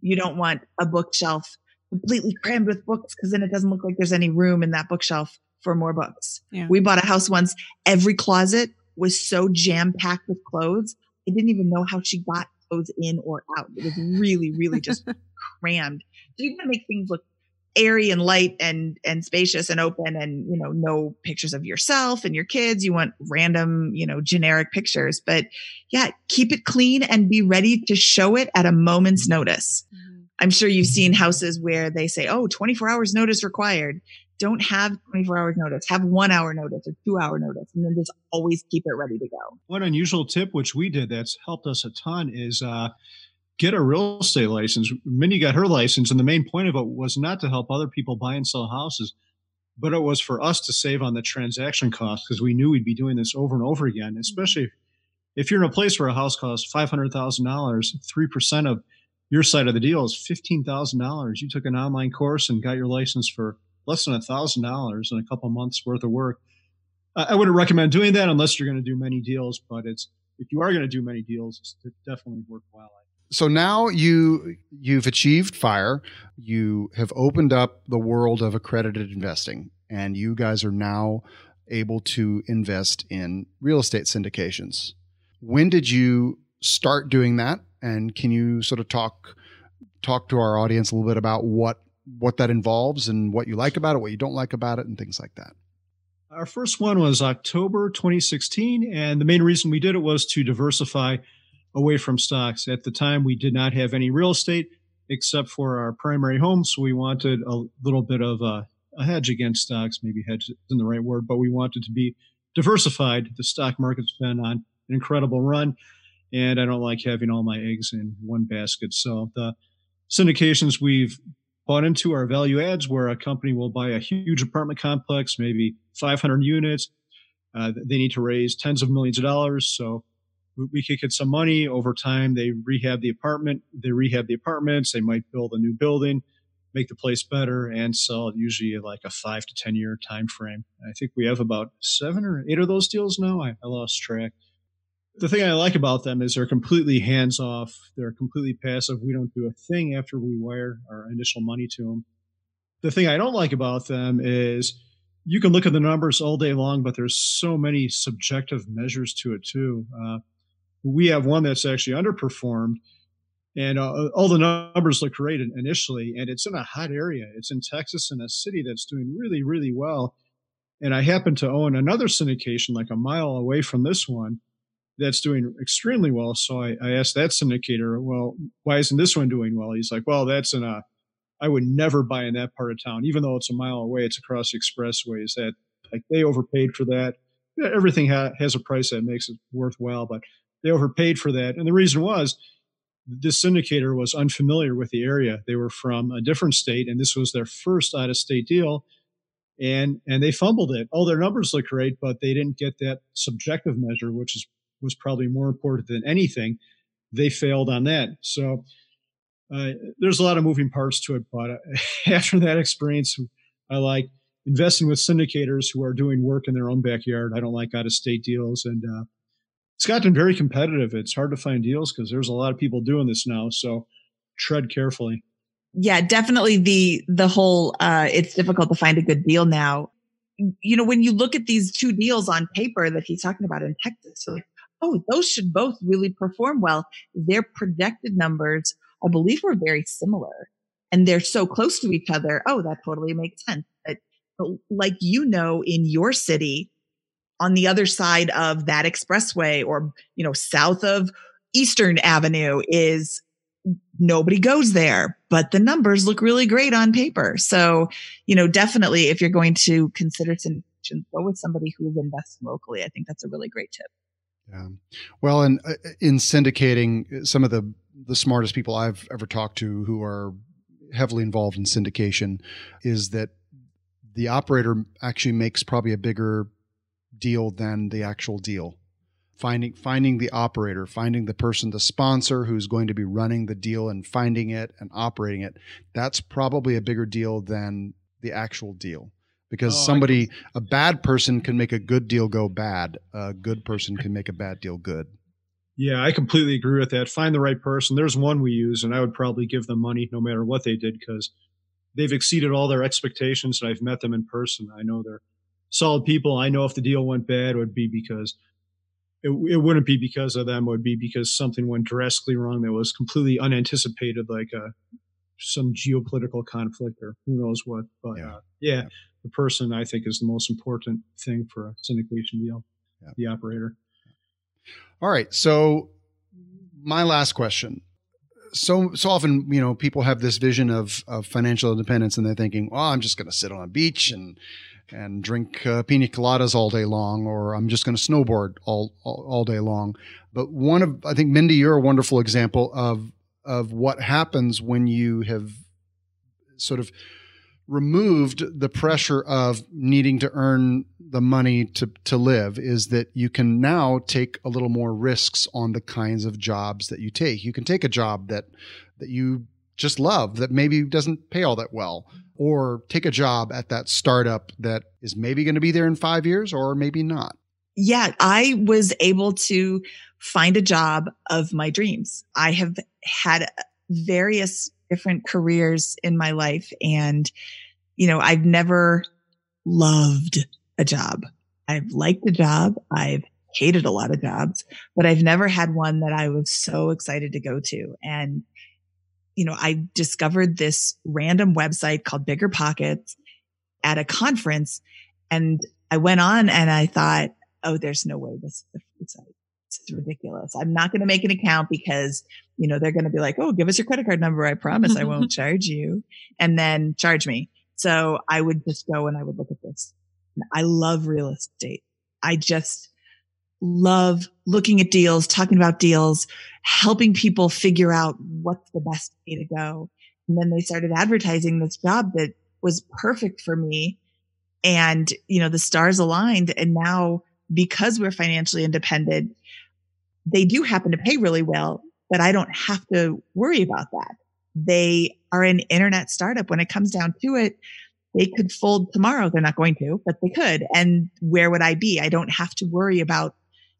You don't want a bookshelf completely crammed with books because then it doesn't look like there's any room in that bookshelf for more books. Yeah. We bought a house once, every closet was so jam packed with clothes. I didn't even know how she got clothes in or out. It was really, really just crammed. So you want to make things look airy and light and and spacious and open and you know no pictures of yourself and your kids? You want random you know generic pictures but yeah keep it clean and be ready to show it at a moment's notice. Mhm. i'm sure you've seen houses where they say oh 24 hours notice required. Don't have 24 hours notice. Have one hour notice or two hour notice and then just always keep it ready to go. One unusual tip, which we did that's helped us a ton, is uh, get a real estate license. Mindy got her license, and the main point of it was not to help other people buy and sell houses, but it was for us to save on the transaction costs because we knew we'd be doing this over and over again, mm-hmm. especially if, if you're in a place where a house costs $500,000, 3% of your side of the deal is $15,000. You took an online course and got your license for less than $1,000 in a couple months worth of work. I I wouldn't recommend doing that unless you're going to do many deals, but it's if you are going to do many deals, it's definitely worthwhile. So now you you've achieved fire. You have opened up the world of accredited investing, and you guys are now able to invest in real estate syndications. When did you start doing that? And can you sort of talk talk to our audience a little bit about what what that involves and what you like about it, what you don't like about it, and things like that? Our first one was October 2016. And the main reason we did it was to diversify away from stocks. At the time, we did not have any real estate except for our primary home. So we wanted a little bit of a, a hedge against stocks. Maybe hedge isn't the right word, but we wanted to be diversified. The stock market's been on an incredible run, and I don't like having all my eggs in one basket. So the syndications we've bought into are value adds where a company will buy a huge apartment complex, maybe 500 units. Uh, they need to raise tens of millions of dollars. So we could get some money over time. They rehab the apartment, they rehab the apartments, they might build a new building, make the place better, and sell it usually like a five to 10 year time frame. I think we have about seven or eight of those deals now. I, I lost track. The thing I like about them is they're completely hands off. They're completely passive. We don't do a thing after we wire our initial money to them. The thing I don't like about them is you can look at the numbers all day long, but there's so many subjective measures to it too. Uh, we have one that's actually underperformed and uh, all the numbers look great initially and it's in a hot area. It's in texas in a city that's doing really really well and i happen to own another syndication like a mile away from this one that's doing extremely well so i, I asked that syndicator well why isn't this one doing well? He's like well that's in a i would never buy in that part of town even though it's a mile away it's across the expressway. Is that like they overpaid for that? Everything ha- has a price that makes it worthwhile but they overpaid for that. And the reason was this syndicator was unfamiliar with the area. They were from a different state, and this was their first out of state deal. And and they fumbled it. All their numbers look great, but they didn't get that subjective measure, which is was probably more important than anything. They failed on that. So uh, there's a lot of moving parts to it. But uh, after that experience, I like investing with syndicators who are doing work in their own backyard. I don't like out of state deals, and uh, it's gotten very competitive. It's hard to find deals because there's a lot of people doing this now. So tread carefully. Yeah, definitely the the whole uh it's difficult to find a good deal now. You know, when you look at these two deals on paper that he's talking about in Texas, like, oh, those should both really perform well. Their projected numbers, I believe, were very similar. And they're so close to each other. Oh, that totally makes sense. But, but like you know, in your city, on the other side of that expressway or, you know, south of Eastern Avenue is nobody goes there, but the numbers look really great on paper. So, you know, definitely if you're going to consider syndication, go with somebody who is investing locally. I think that's a really great tip. Yeah. Well, and uh, in syndicating, some of the the smartest people I've ever talked to who are heavily involved in syndication is that the operator actually makes probably a bigger deal than the actual deal. Finding finding the operator, finding the person, the sponsor who's going to be running the deal and finding it and operating it, that's probably a bigger deal than the actual deal. Because oh, somebody, a bad person can make a good deal go bad. A good person can make a bad deal good. Yeah, I completely agree with that. Find the right person. There's one we use, and I would probably give them money no matter what they did because they've exceeded all their expectations. And I've met them in person. I know they're solid people. I know if the deal went bad, it would be because it, it wouldn't be because of them. It would be because something went drastically wrong that was completely unanticipated, like a, uh, some geopolitical conflict or who knows what. But yeah. Uh, yeah, yeah, the person I think is the most important thing for a syndication deal, yeah. the operator. All right. So my last question. So so often, you know, people have this vision of, of financial independence and they're thinking, well, I'm just going to sit on a beach and and drink uh, pina coladas all day long, or I'm just going to snowboard all, all, all day long. But one of I think Mindy, you're a wonderful example of of what happens when you have sort of removed the pressure of needing to earn the money to to live is that you can now take a little more risks on the kinds of jobs that you take. You can take a job that that you just love that maybe doesn't pay all that well or take a job at that startup that is maybe going to be there in 5 years or maybe not. Yeah, I was able to find a job of my dreams. I have had various different careers in my life and you know, I've never loved a job. I've liked a job. I've hated a lot of jobs, but I've never had one that I was so excited to go to. And you know, I discovered this random website called Bigger Pockets at a conference and I went on and I thought, oh, there's no way this is the food site. It's ridiculous. I'm not going to make an account because, you know, they're going to be like, oh, give us your credit card number. I promise I won't charge you and then charge me. So I would just go and I would look at this. I love real estate. I just love looking at deals, talking about deals, helping people figure out what's the best way to go. And then they started advertising this job that was perfect for me. And, you know, the stars aligned. And now because we're financially independent, they do happen to pay really well, but I don't have to worry about that. They are an internet startup. When it comes down to it, they could fold tomorrow. They're not going to, but they could. And where would I be? I don't have to worry about,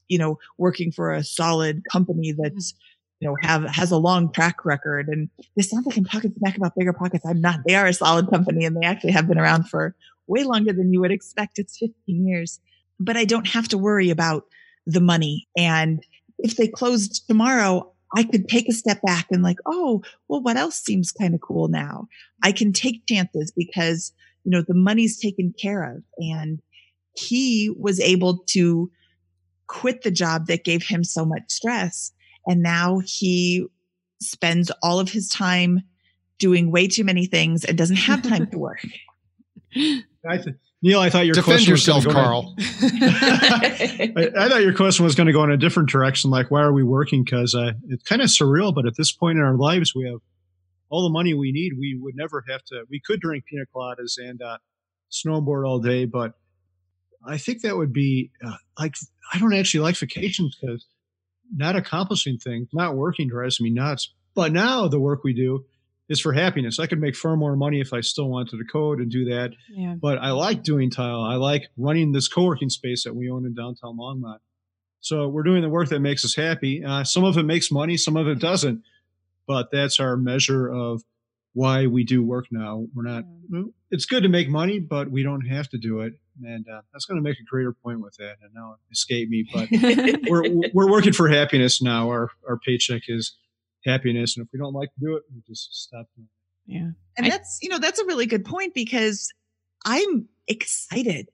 you know, working for a solid company mm-hmm. that's, you know, have, has a long track record. And this sounds like I'm talking smack about bigger pockets. I'm not. They are a solid company and they actually have been around for way longer than you would expect. It's 15 years, but I don't have to worry about the money. And if they closed tomorrow, I could take a step back and like, oh, well, what else seems kind of cool now? I can take chances because, you know, the money's taken care of. And he was able to quit the job that gave him so much stress. And now he spends all of his time doing way too many things and doesn't have time to work. I th- Neil, I thought your Defend question yourself, was gonna Carl. I, I thought your question was going to go in a different direction. Like, why are we working? Because uh, it's kind of surreal. But at this point in our lives, we have all the money we need. We would never have to. We could drink pina coladas and uh, snowboard all day, but I think that would be uh, like I don't actually like vacations because not accomplishing things, not working drives me nuts. But now the work we do is for happiness. I could make far more money if I still wanted to code and do that. Yeah. But I like doing tile. I like running this co-working space that we own in downtown Longmont. So we're doing the work that makes us happy. Uh, some of it makes money, some of it doesn't. But that's our measure of why we do work now. We're not. It's good to make money, but we don't have to do it. And uh, that's going to make a greater point with that. And now it escaped me, but we're we're working for happiness now. Our our paycheck is happiness, and if we don't like to do it, we just stop doing it. Yeah. And I- that's, you know, that's a really good point because I'm excited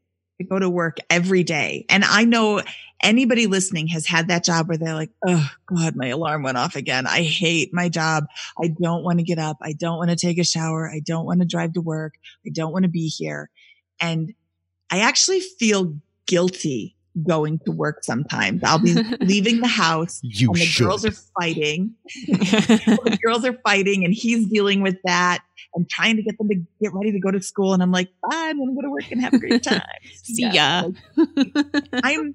go to work every day. And I know anybody listening has had that job where they're like, oh God, my alarm went off again. I hate my job. I don't want to get up. I don't want to take a shower. I don't want to drive to work. I don't want to be here. And I actually feel guilty going to work sometimes. I'll be leaving the house You and the should. girls are fighting the girls are fighting and he's dealing with that and trying to get them to get ready to go to school. And I'm like, bye, I'm going to go to work and have a great time. See ya. Like, I'm,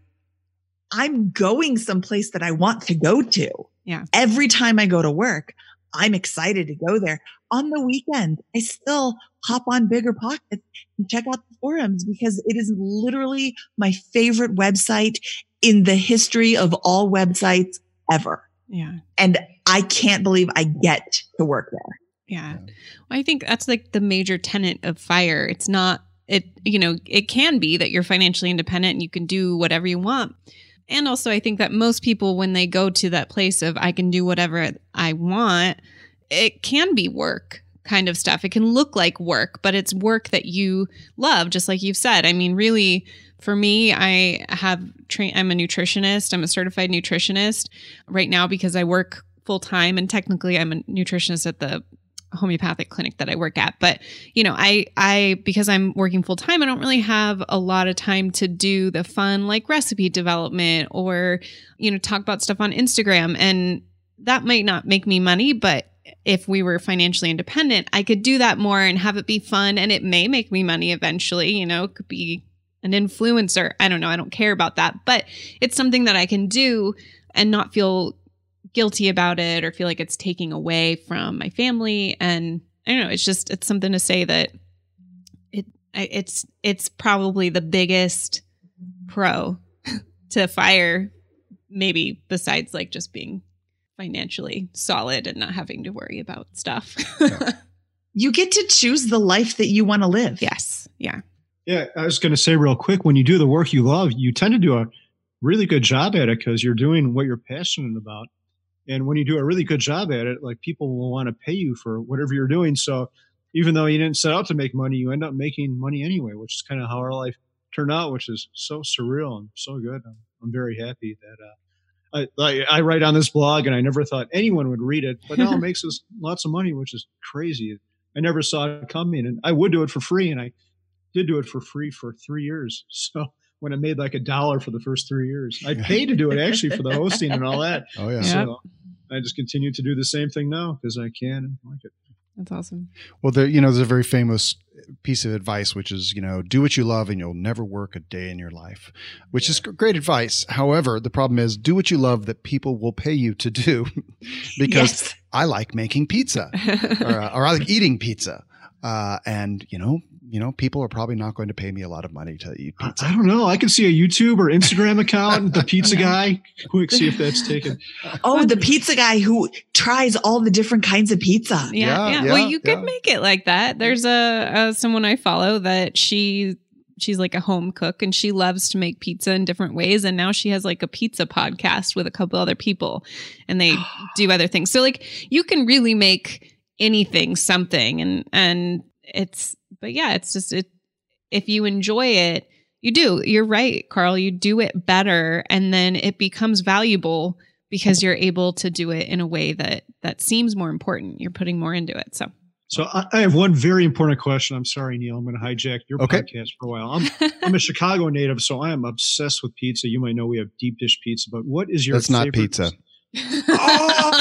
I'm going someplace that I want to go to. Yeah. Every time I go to work, I'm excited to go there. On the weekend, I still hop on Bigger Pockets and check out the forums because it is literally my favorite website in the history of all websites ever. yeah. And I can't believe I get to work there. Yeah. Well, I think that's like the major tenet of fire. It's not it you know, it can be that you're financially independent and you can do whatever you want. And also I think that most people when they go to that place of I can do whatever I want, it can be work kind of stuff. It can look like work, but it's work that you love just like you've said. I mean, really for me, I have train I'm a nutritionist. I'm a certified nutritionist right now because I work full time and technically I'm a nutritionist at the homeopathic clinic that I work at. But, you know, I I because I'm working full time, I don't really have a lot of time to do the fun like recipe development or, you know, talk about stuff on Instagram and that might not make me money, but if we were financially independent, I could do that more and have it be fun and it may make me money eventually, you know, it could be an influencer. I don't know, I don't care about that, but it's something that I can do and not feel guilty about it or feel like it's taking away from my family and I don't know, it's just it's something to say that it it's it's probably the biggest pro to fire maybe besides like just being financially solid and not having to worry about stuff. You get to choose the life that you want to live. yes. Yeah. Yeah, I was going to say real quick when you do the work you love, you tend to do a really good job at it because you're doing what you're passionate about. And when you do a really good job at it, like people will want to pay you for whatever you're doing. So even though you didn't set out to make money, you end up making money anyway, which is kind of how our life turned out, which is so surreal and so good. I'm, I'm very happy that uh, I, I, I write on this blog, and I never thought anyone would read it, but now it makes us lots of money, which is crazy. I never saw it coming, and I would do it for free, and I did do it for free for three years. So when it made like a dollar for the first three years, I paid to do it actually for the hosting and all that. Oh yeah. So I just continue to do the same thing now because I can and like it. That's awesome. Well, there, you know, there's a very famous piece of advice, which is, you know, do what you love and you'll never work a day in your life, which is great advice. However, the problem is do what you love that people will pay you to do because Yes. I like making pizza or, or I like eating pizza. Uh, and you know, you know, people are probably not going to pay me a lot of money to eat I, pizza. I don't know. I can see a YouTube or Instagram account, the pizza guy. Quick, see if that's taken. Oh, the pizza guy who tries all the different kinds of pizza. Yeah, Yeah, yeah. yeah, well, you could yeah. make it like that. There's a, a someone I follow that she she's like a home cook and she loves to make pizza in different ways and now she has like a pizza podcast with a couple other people and they do other things. So like you can really make anything something and and it's but yeah, it's just it if you enjoy it, you do. You're right, Carl, you do it better and then it becomes valuable because you're able to do it in a way that that seems more important. You're putting more into it. So So I, I have one very important question. I'm sorry, Neil. I'm going to hijack your Okay. podcast for a while. I'm, I'm a Chicago native, so I am obsessed with pizza. You might know we have deep dish pizza, but what is your That's not favorite- pizza. Oh,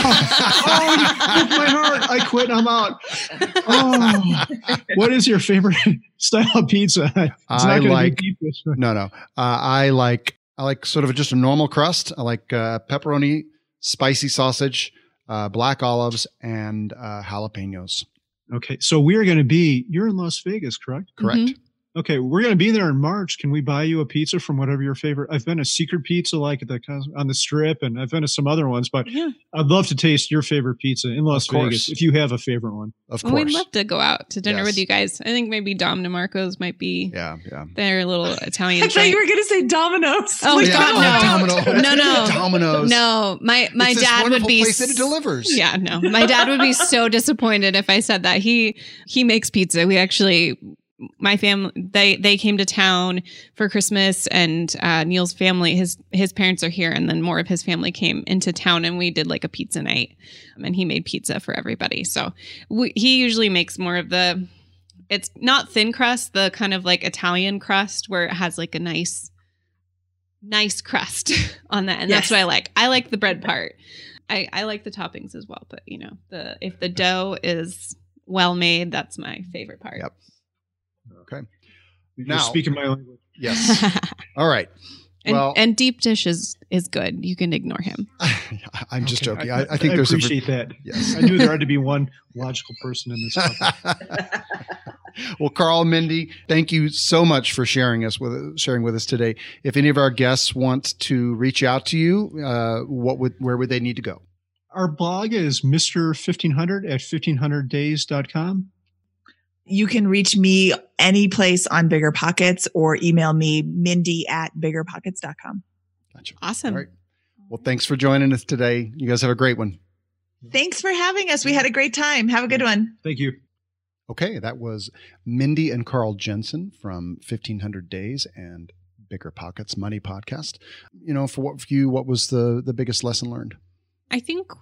oh, you broke my heart. I quit. I'm out. Oh, what is your favorite style of pizza? It's I gonna like- deep dish. No, no. Uh, I like I like sort of just a normal crust. I like uh, pepperoni, spicy sausage, uh, black olives, and uh, jalapenos. Okay, so we are going to be. You're in Las Vegas, correct? Correct. Mhm. Okay, we're going to be there in March. Can we buy you a pizza from whatever your favorite? I've been to Secret Pizza, like at the on the Strip, and I've been to some other ones. But yeah. I'd love to taste your favorite pizza in Las Vegas if you have a favorite one. Of Well, course. we'd love to go out to dinner Yes. with you guys. I think maybe Dom DeMarco's might be yeah, yeah. their little Italian I thought joint. you were going to say Domino's. Oh, Like, Yeah. God, no. Domino. No, no. Domino's. No, my my It's this dad would be place that it delivers. Yeah, no. My dad would be so disappointed if I said that. He he makes pizza. We actually my family they they came to town for Christmas and uh Neil's family his his parents are here and then more of his family came into town and we did like a pizza night Um, and he made pizza for everybody. So we, he usually makes more of the it's not thin crust, the kind of like Italian crust where it has like a nice nice crust on that. And that's what I like. I like the bread part. I, I like the toppings as well, but you know, the if the dough is well made, that's my favorite part. Yep. Okay. You're Now- speaking my language. Yes. All right. and, Well- and deep dish is is good. You can ignore him. I'm just Okay, joking. I, I think there's a appreciate that. yes. I knew there had to be one logical person in this. well, Carl, Mindy, thank you so much for sharing us with sharing with us today. If any of our guests want to reach out to you, uh, what would where would they need to go? Our blog is Mr. 1500 at 1500days.com. You can reach me any place on Bigger Pockets or email me, mindy at biggerpockets.com. Gotcha. Awesome. All right. Well, thanks for joining us today. You guys have a great one. Thanks for having us. We had a great time. Have a good one. Thank you. Okay, that was Mindy and Carl Jensen from 1500 Days and Bigger Pockets Money Podcast. You know, for what for you, what was the the biggest lesson learned? I think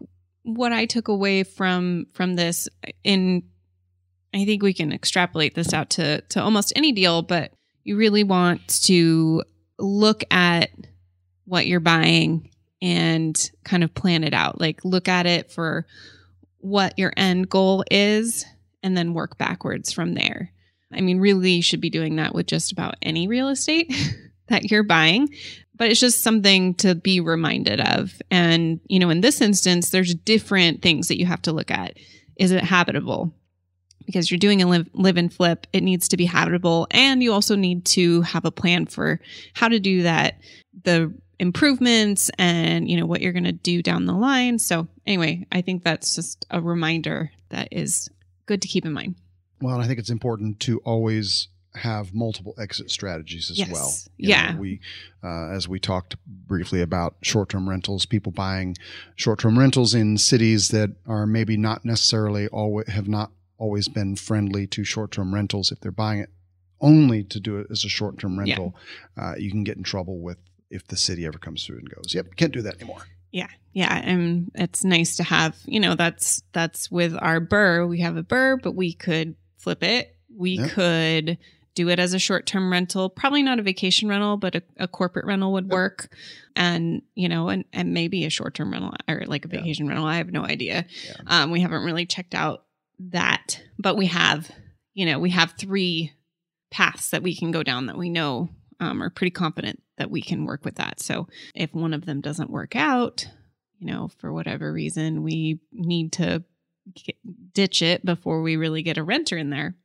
what I took away from from this in I think we can extrapolate this out to to almost any deal, but you really want to look at what you're buying and kind of plan it out. Like look at it for what your end goal is and then work backwards from there. I mean, really you should be doing that with just about any real estate that you're buying but it's just something to be reminded of. And, you know, in this instance, there's different things that you have to look at. Is it habitable? Because you're doing a live, live and flip, it needs to be habitable. And you also need to have a plan for how to do that, the improvements and, you know, what you're going to do down the line. So, anyway, I think that's just a reminder that is good to keep in mind. Well, I think it's important to always have multiple exit strategies as Yes. well. Yeah. know, we, uh, as we talked briefly about short-term rentals, people buying short-term rentals in cities that are maybe not necessarily always have not always been friendly to short-term rentals. If they're buying it only to do it as a short term rental, uh, you can get in trouble with if the city ever comes through and goes, "Yep, can't do that anymore." Yeah, yeah, and it's nice to have. You know, that's that's with our BRRRR. We have a BRRRR, but we could flip it. We Yep. could do it as a short term rental. Probably not a vacation rental, but a, a corporate rental would Yep. work. And you know, and and maybe a short term rental or like a Yeah. vacation rental. I have no idea. Yeah. Um, we haven't really checked out that, but we have. You know, we have three paths that we can go down that we know um, are pretty confident that we can work with that. So if one of them doesn't work out, you know, for whatever reason, we need to get, ditch it before we really get a renter in there.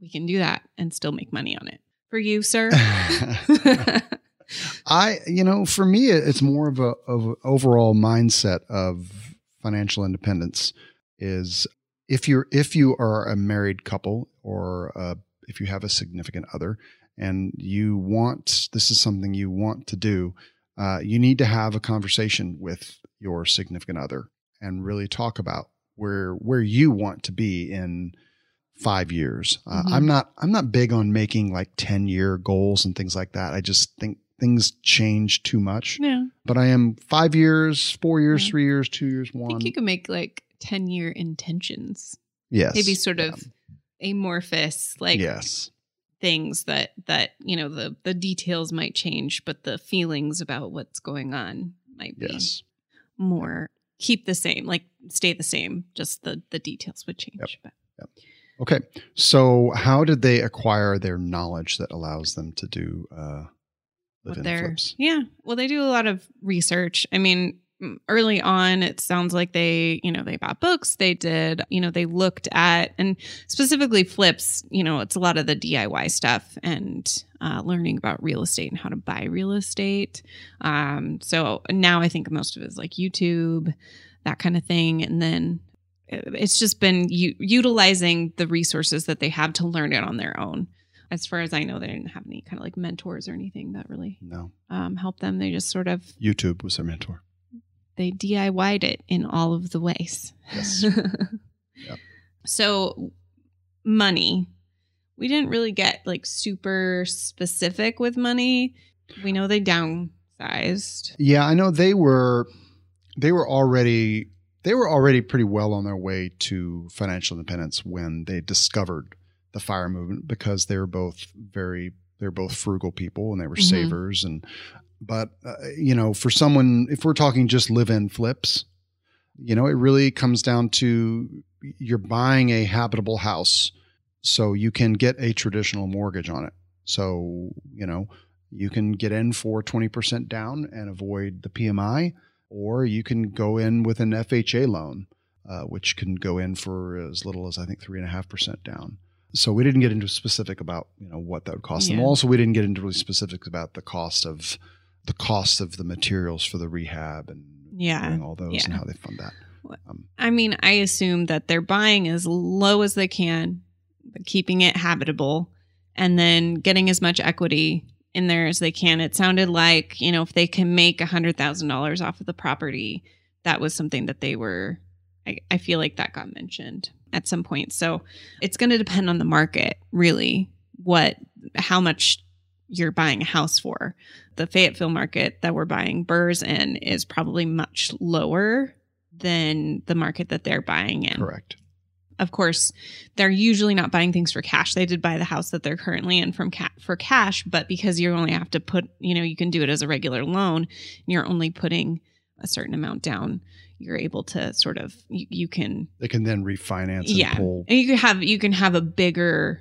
We can do that and still make money on it. For you, sir. I, you know, for me, it's more of a of a overall mindset of financial independence. Is if you're if you are a married couple or uh, if you have a significant other and you want this is something you want to do, uh, you need to have a conversation with your significant other and really talk about where where you want to be in five years. Uh, Mhm. I'm not I'm not big on making like ten year goals and things like that. I just think things change too much. yeah. But I am five years, four years, Yeah. three years, two years, one. I think you can make like 10 year intentions. yes, Maybe sort Yeah. of amorphous, like yes, things that that you know the the details might change but the feelings about what's going on might be yes. more keep the same like stay the same just the the details would change but Okay, so how did they acquire their knowledge that allows them to do uh, what live-in flips? yeah well they do a lot of research i mean early on it sounds like they you know they bought books they did you know they looked at and specifically flips you know it's a lot of the diy stuff and uh, learning about real estate and how to buy real estate um, so now i think most of it is like youtube that kind of thing and then it's just been u- utilizing the resources that they have to learn it on their own as far as i know they didn't have any kind of like mentors or anything that really No, um, help them. They just sort of YouTube was their mentor. They DIY'd it in all of the ways. Yes. Yep. So money, we didn't really get like super specific with money. We know they downsized. Yeah, I know they were they were already they were already pretty well on their way to financial independence when they discovered the fire movement because they were both very they're both frugal people and they were Mhm. savers and but uh, you know for someone if we're talking just live in flips you know it really comes down to you're buying a habitable house so you can get a traditional mortgage on it so you know you can get in for 20% down and avoid the PMI, or you can go in with an FHA loan, uh, which can go in for as little as I think 3.5% down. So we didn't get into specific about you know what that would cost them. Also, we didn't get into really specifics about the cost of the cost of the materials for the rehab and Yeah, doing all those and how they fund that. Um, I mean, I assume that they're buying as low as they can, but keeping it habitable, and then getting as much equity in there as they can. It sounded like you know if they can make a hundred thousand dollars off of the property, that was something that they were. I, I feel like that got mentioned at some point. So it's going to depend on the market, really. What, how much you're buying a house for. The Fayetteville market that we're buying BRRRRs in is probably much lower than the market that they're buying in. correct. Of course, they're usually not buying things for cash. They did buy the house that they're currently in from ca- for cash, but because you only have to put, you know, you can do it as a regular loan, and you're only putting a certain amount down. You're able to sort of you, you can They can then refinance and yeah, pull. and you can have you can have a bigger,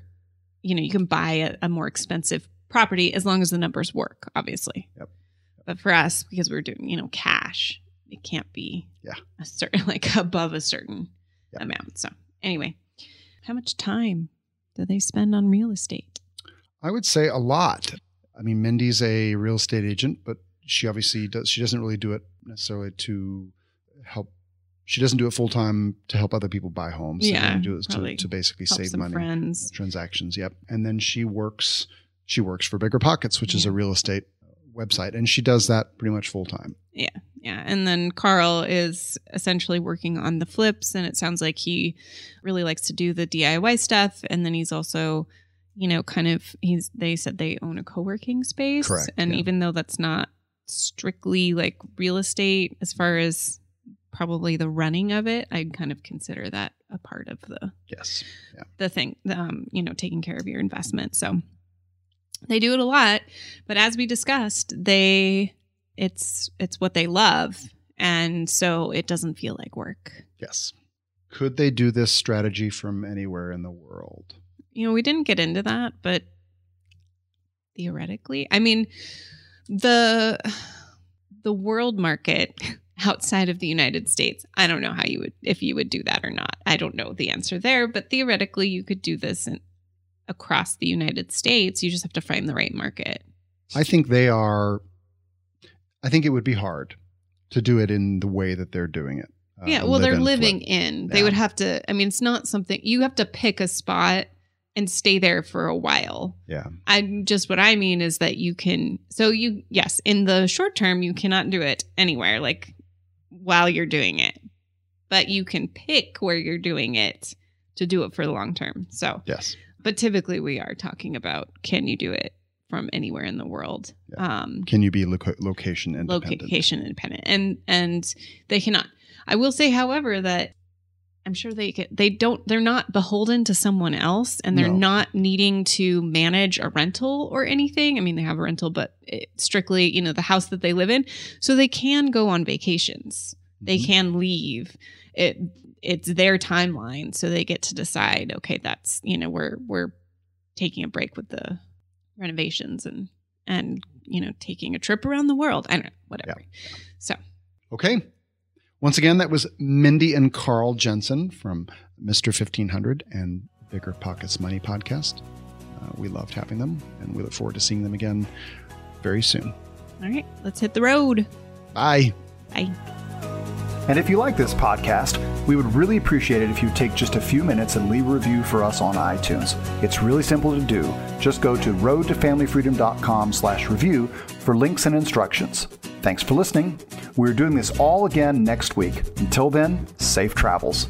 you know, you can buy a, a more expensive property as long as the numbers work, obviously. Yep. But for us, because we're doing, you know, cash, it can't be Yeah. a certain like above a certain Yep. amount. So anyway, how much time do they spend on real estate? I would say a lot. I mean, Mindy's a real estate agent, but she obviously does. She doesn't really do it necessarily to help. She doesn't do it full time to help other people buy homes. Yeah, only do it to, to basically save money friends. transactions. Yep. And then she works. She works for Bigger Pockets, which is a real estate website, and she does that pretty much full time. Yeah. Yeah. And then Carl is essentially working on the flips. And it sounds like he really likes to do the DIY stuff. And then he's also, you know, kind of he's they said they own a co-working space. Correct, And yeah. even though that's not strictly like real estate as far as probably the running of it, I'd kind of consider that a part of the Yes. Yeah. the thing, um, you know, taking care of your investment. So they do it a lot, but as we discussed, they it's it's what they love, and so it doesn't feel like work. Yes. Could they do this strategy from anywhere in the world? You know, we didn't get into that, but theoretically, I mean, the the world market outside of the United States, I don't know how you would if you would do that or not. I don't know the answer there, but theoretically you could do this in, across the United States. You just have to find the right market. I think they are. I think it would be hard to do it in the way that they're doing it. Uh, yeah, well, they're living flip. in. They Yeah. would have to. I mean, it's not something you have to pick a spot and stay there for a while. Yeah. I just what I mean is that you can. So you yes, in the short term, you cannot do it anywhere like while you're doing it, but you can pick where you're doing it to do it for the long term. So, Yes. But typically we are talking about can you do it from anywhere in the world? Um, Can you be loca- location independent? location independent and and they cannot i will say however that i'm sure they can, they don't they're not beholden to someone else and they're No. not needing to manage a rental or anything i mean they have a rental but it, strictly you know the house that they live in so they can go on vacations they Mhm. can leave it it's their timeline so they get to decide okay that's you know we're we're taking a break with the renovations and and you know taking a trip around the world i don't know whatever so Okay. Once again, that was Mindy and Carl Jensen from Mr. 1500 and Bigger Pockets Money podcast. Uh, we loved having them, and we look forward to seeing them again very soon. all right let's hit the road Bye. bye And if you like this podcast, we would really appreciate it if you take just a few minutes and leave a review for us on iTunes. It's really simple to do. Just go to roadtofamilyfreedom.com slash review for links and instructions. Thanks for listening. We're doing this all again next week. Until then, safe travels.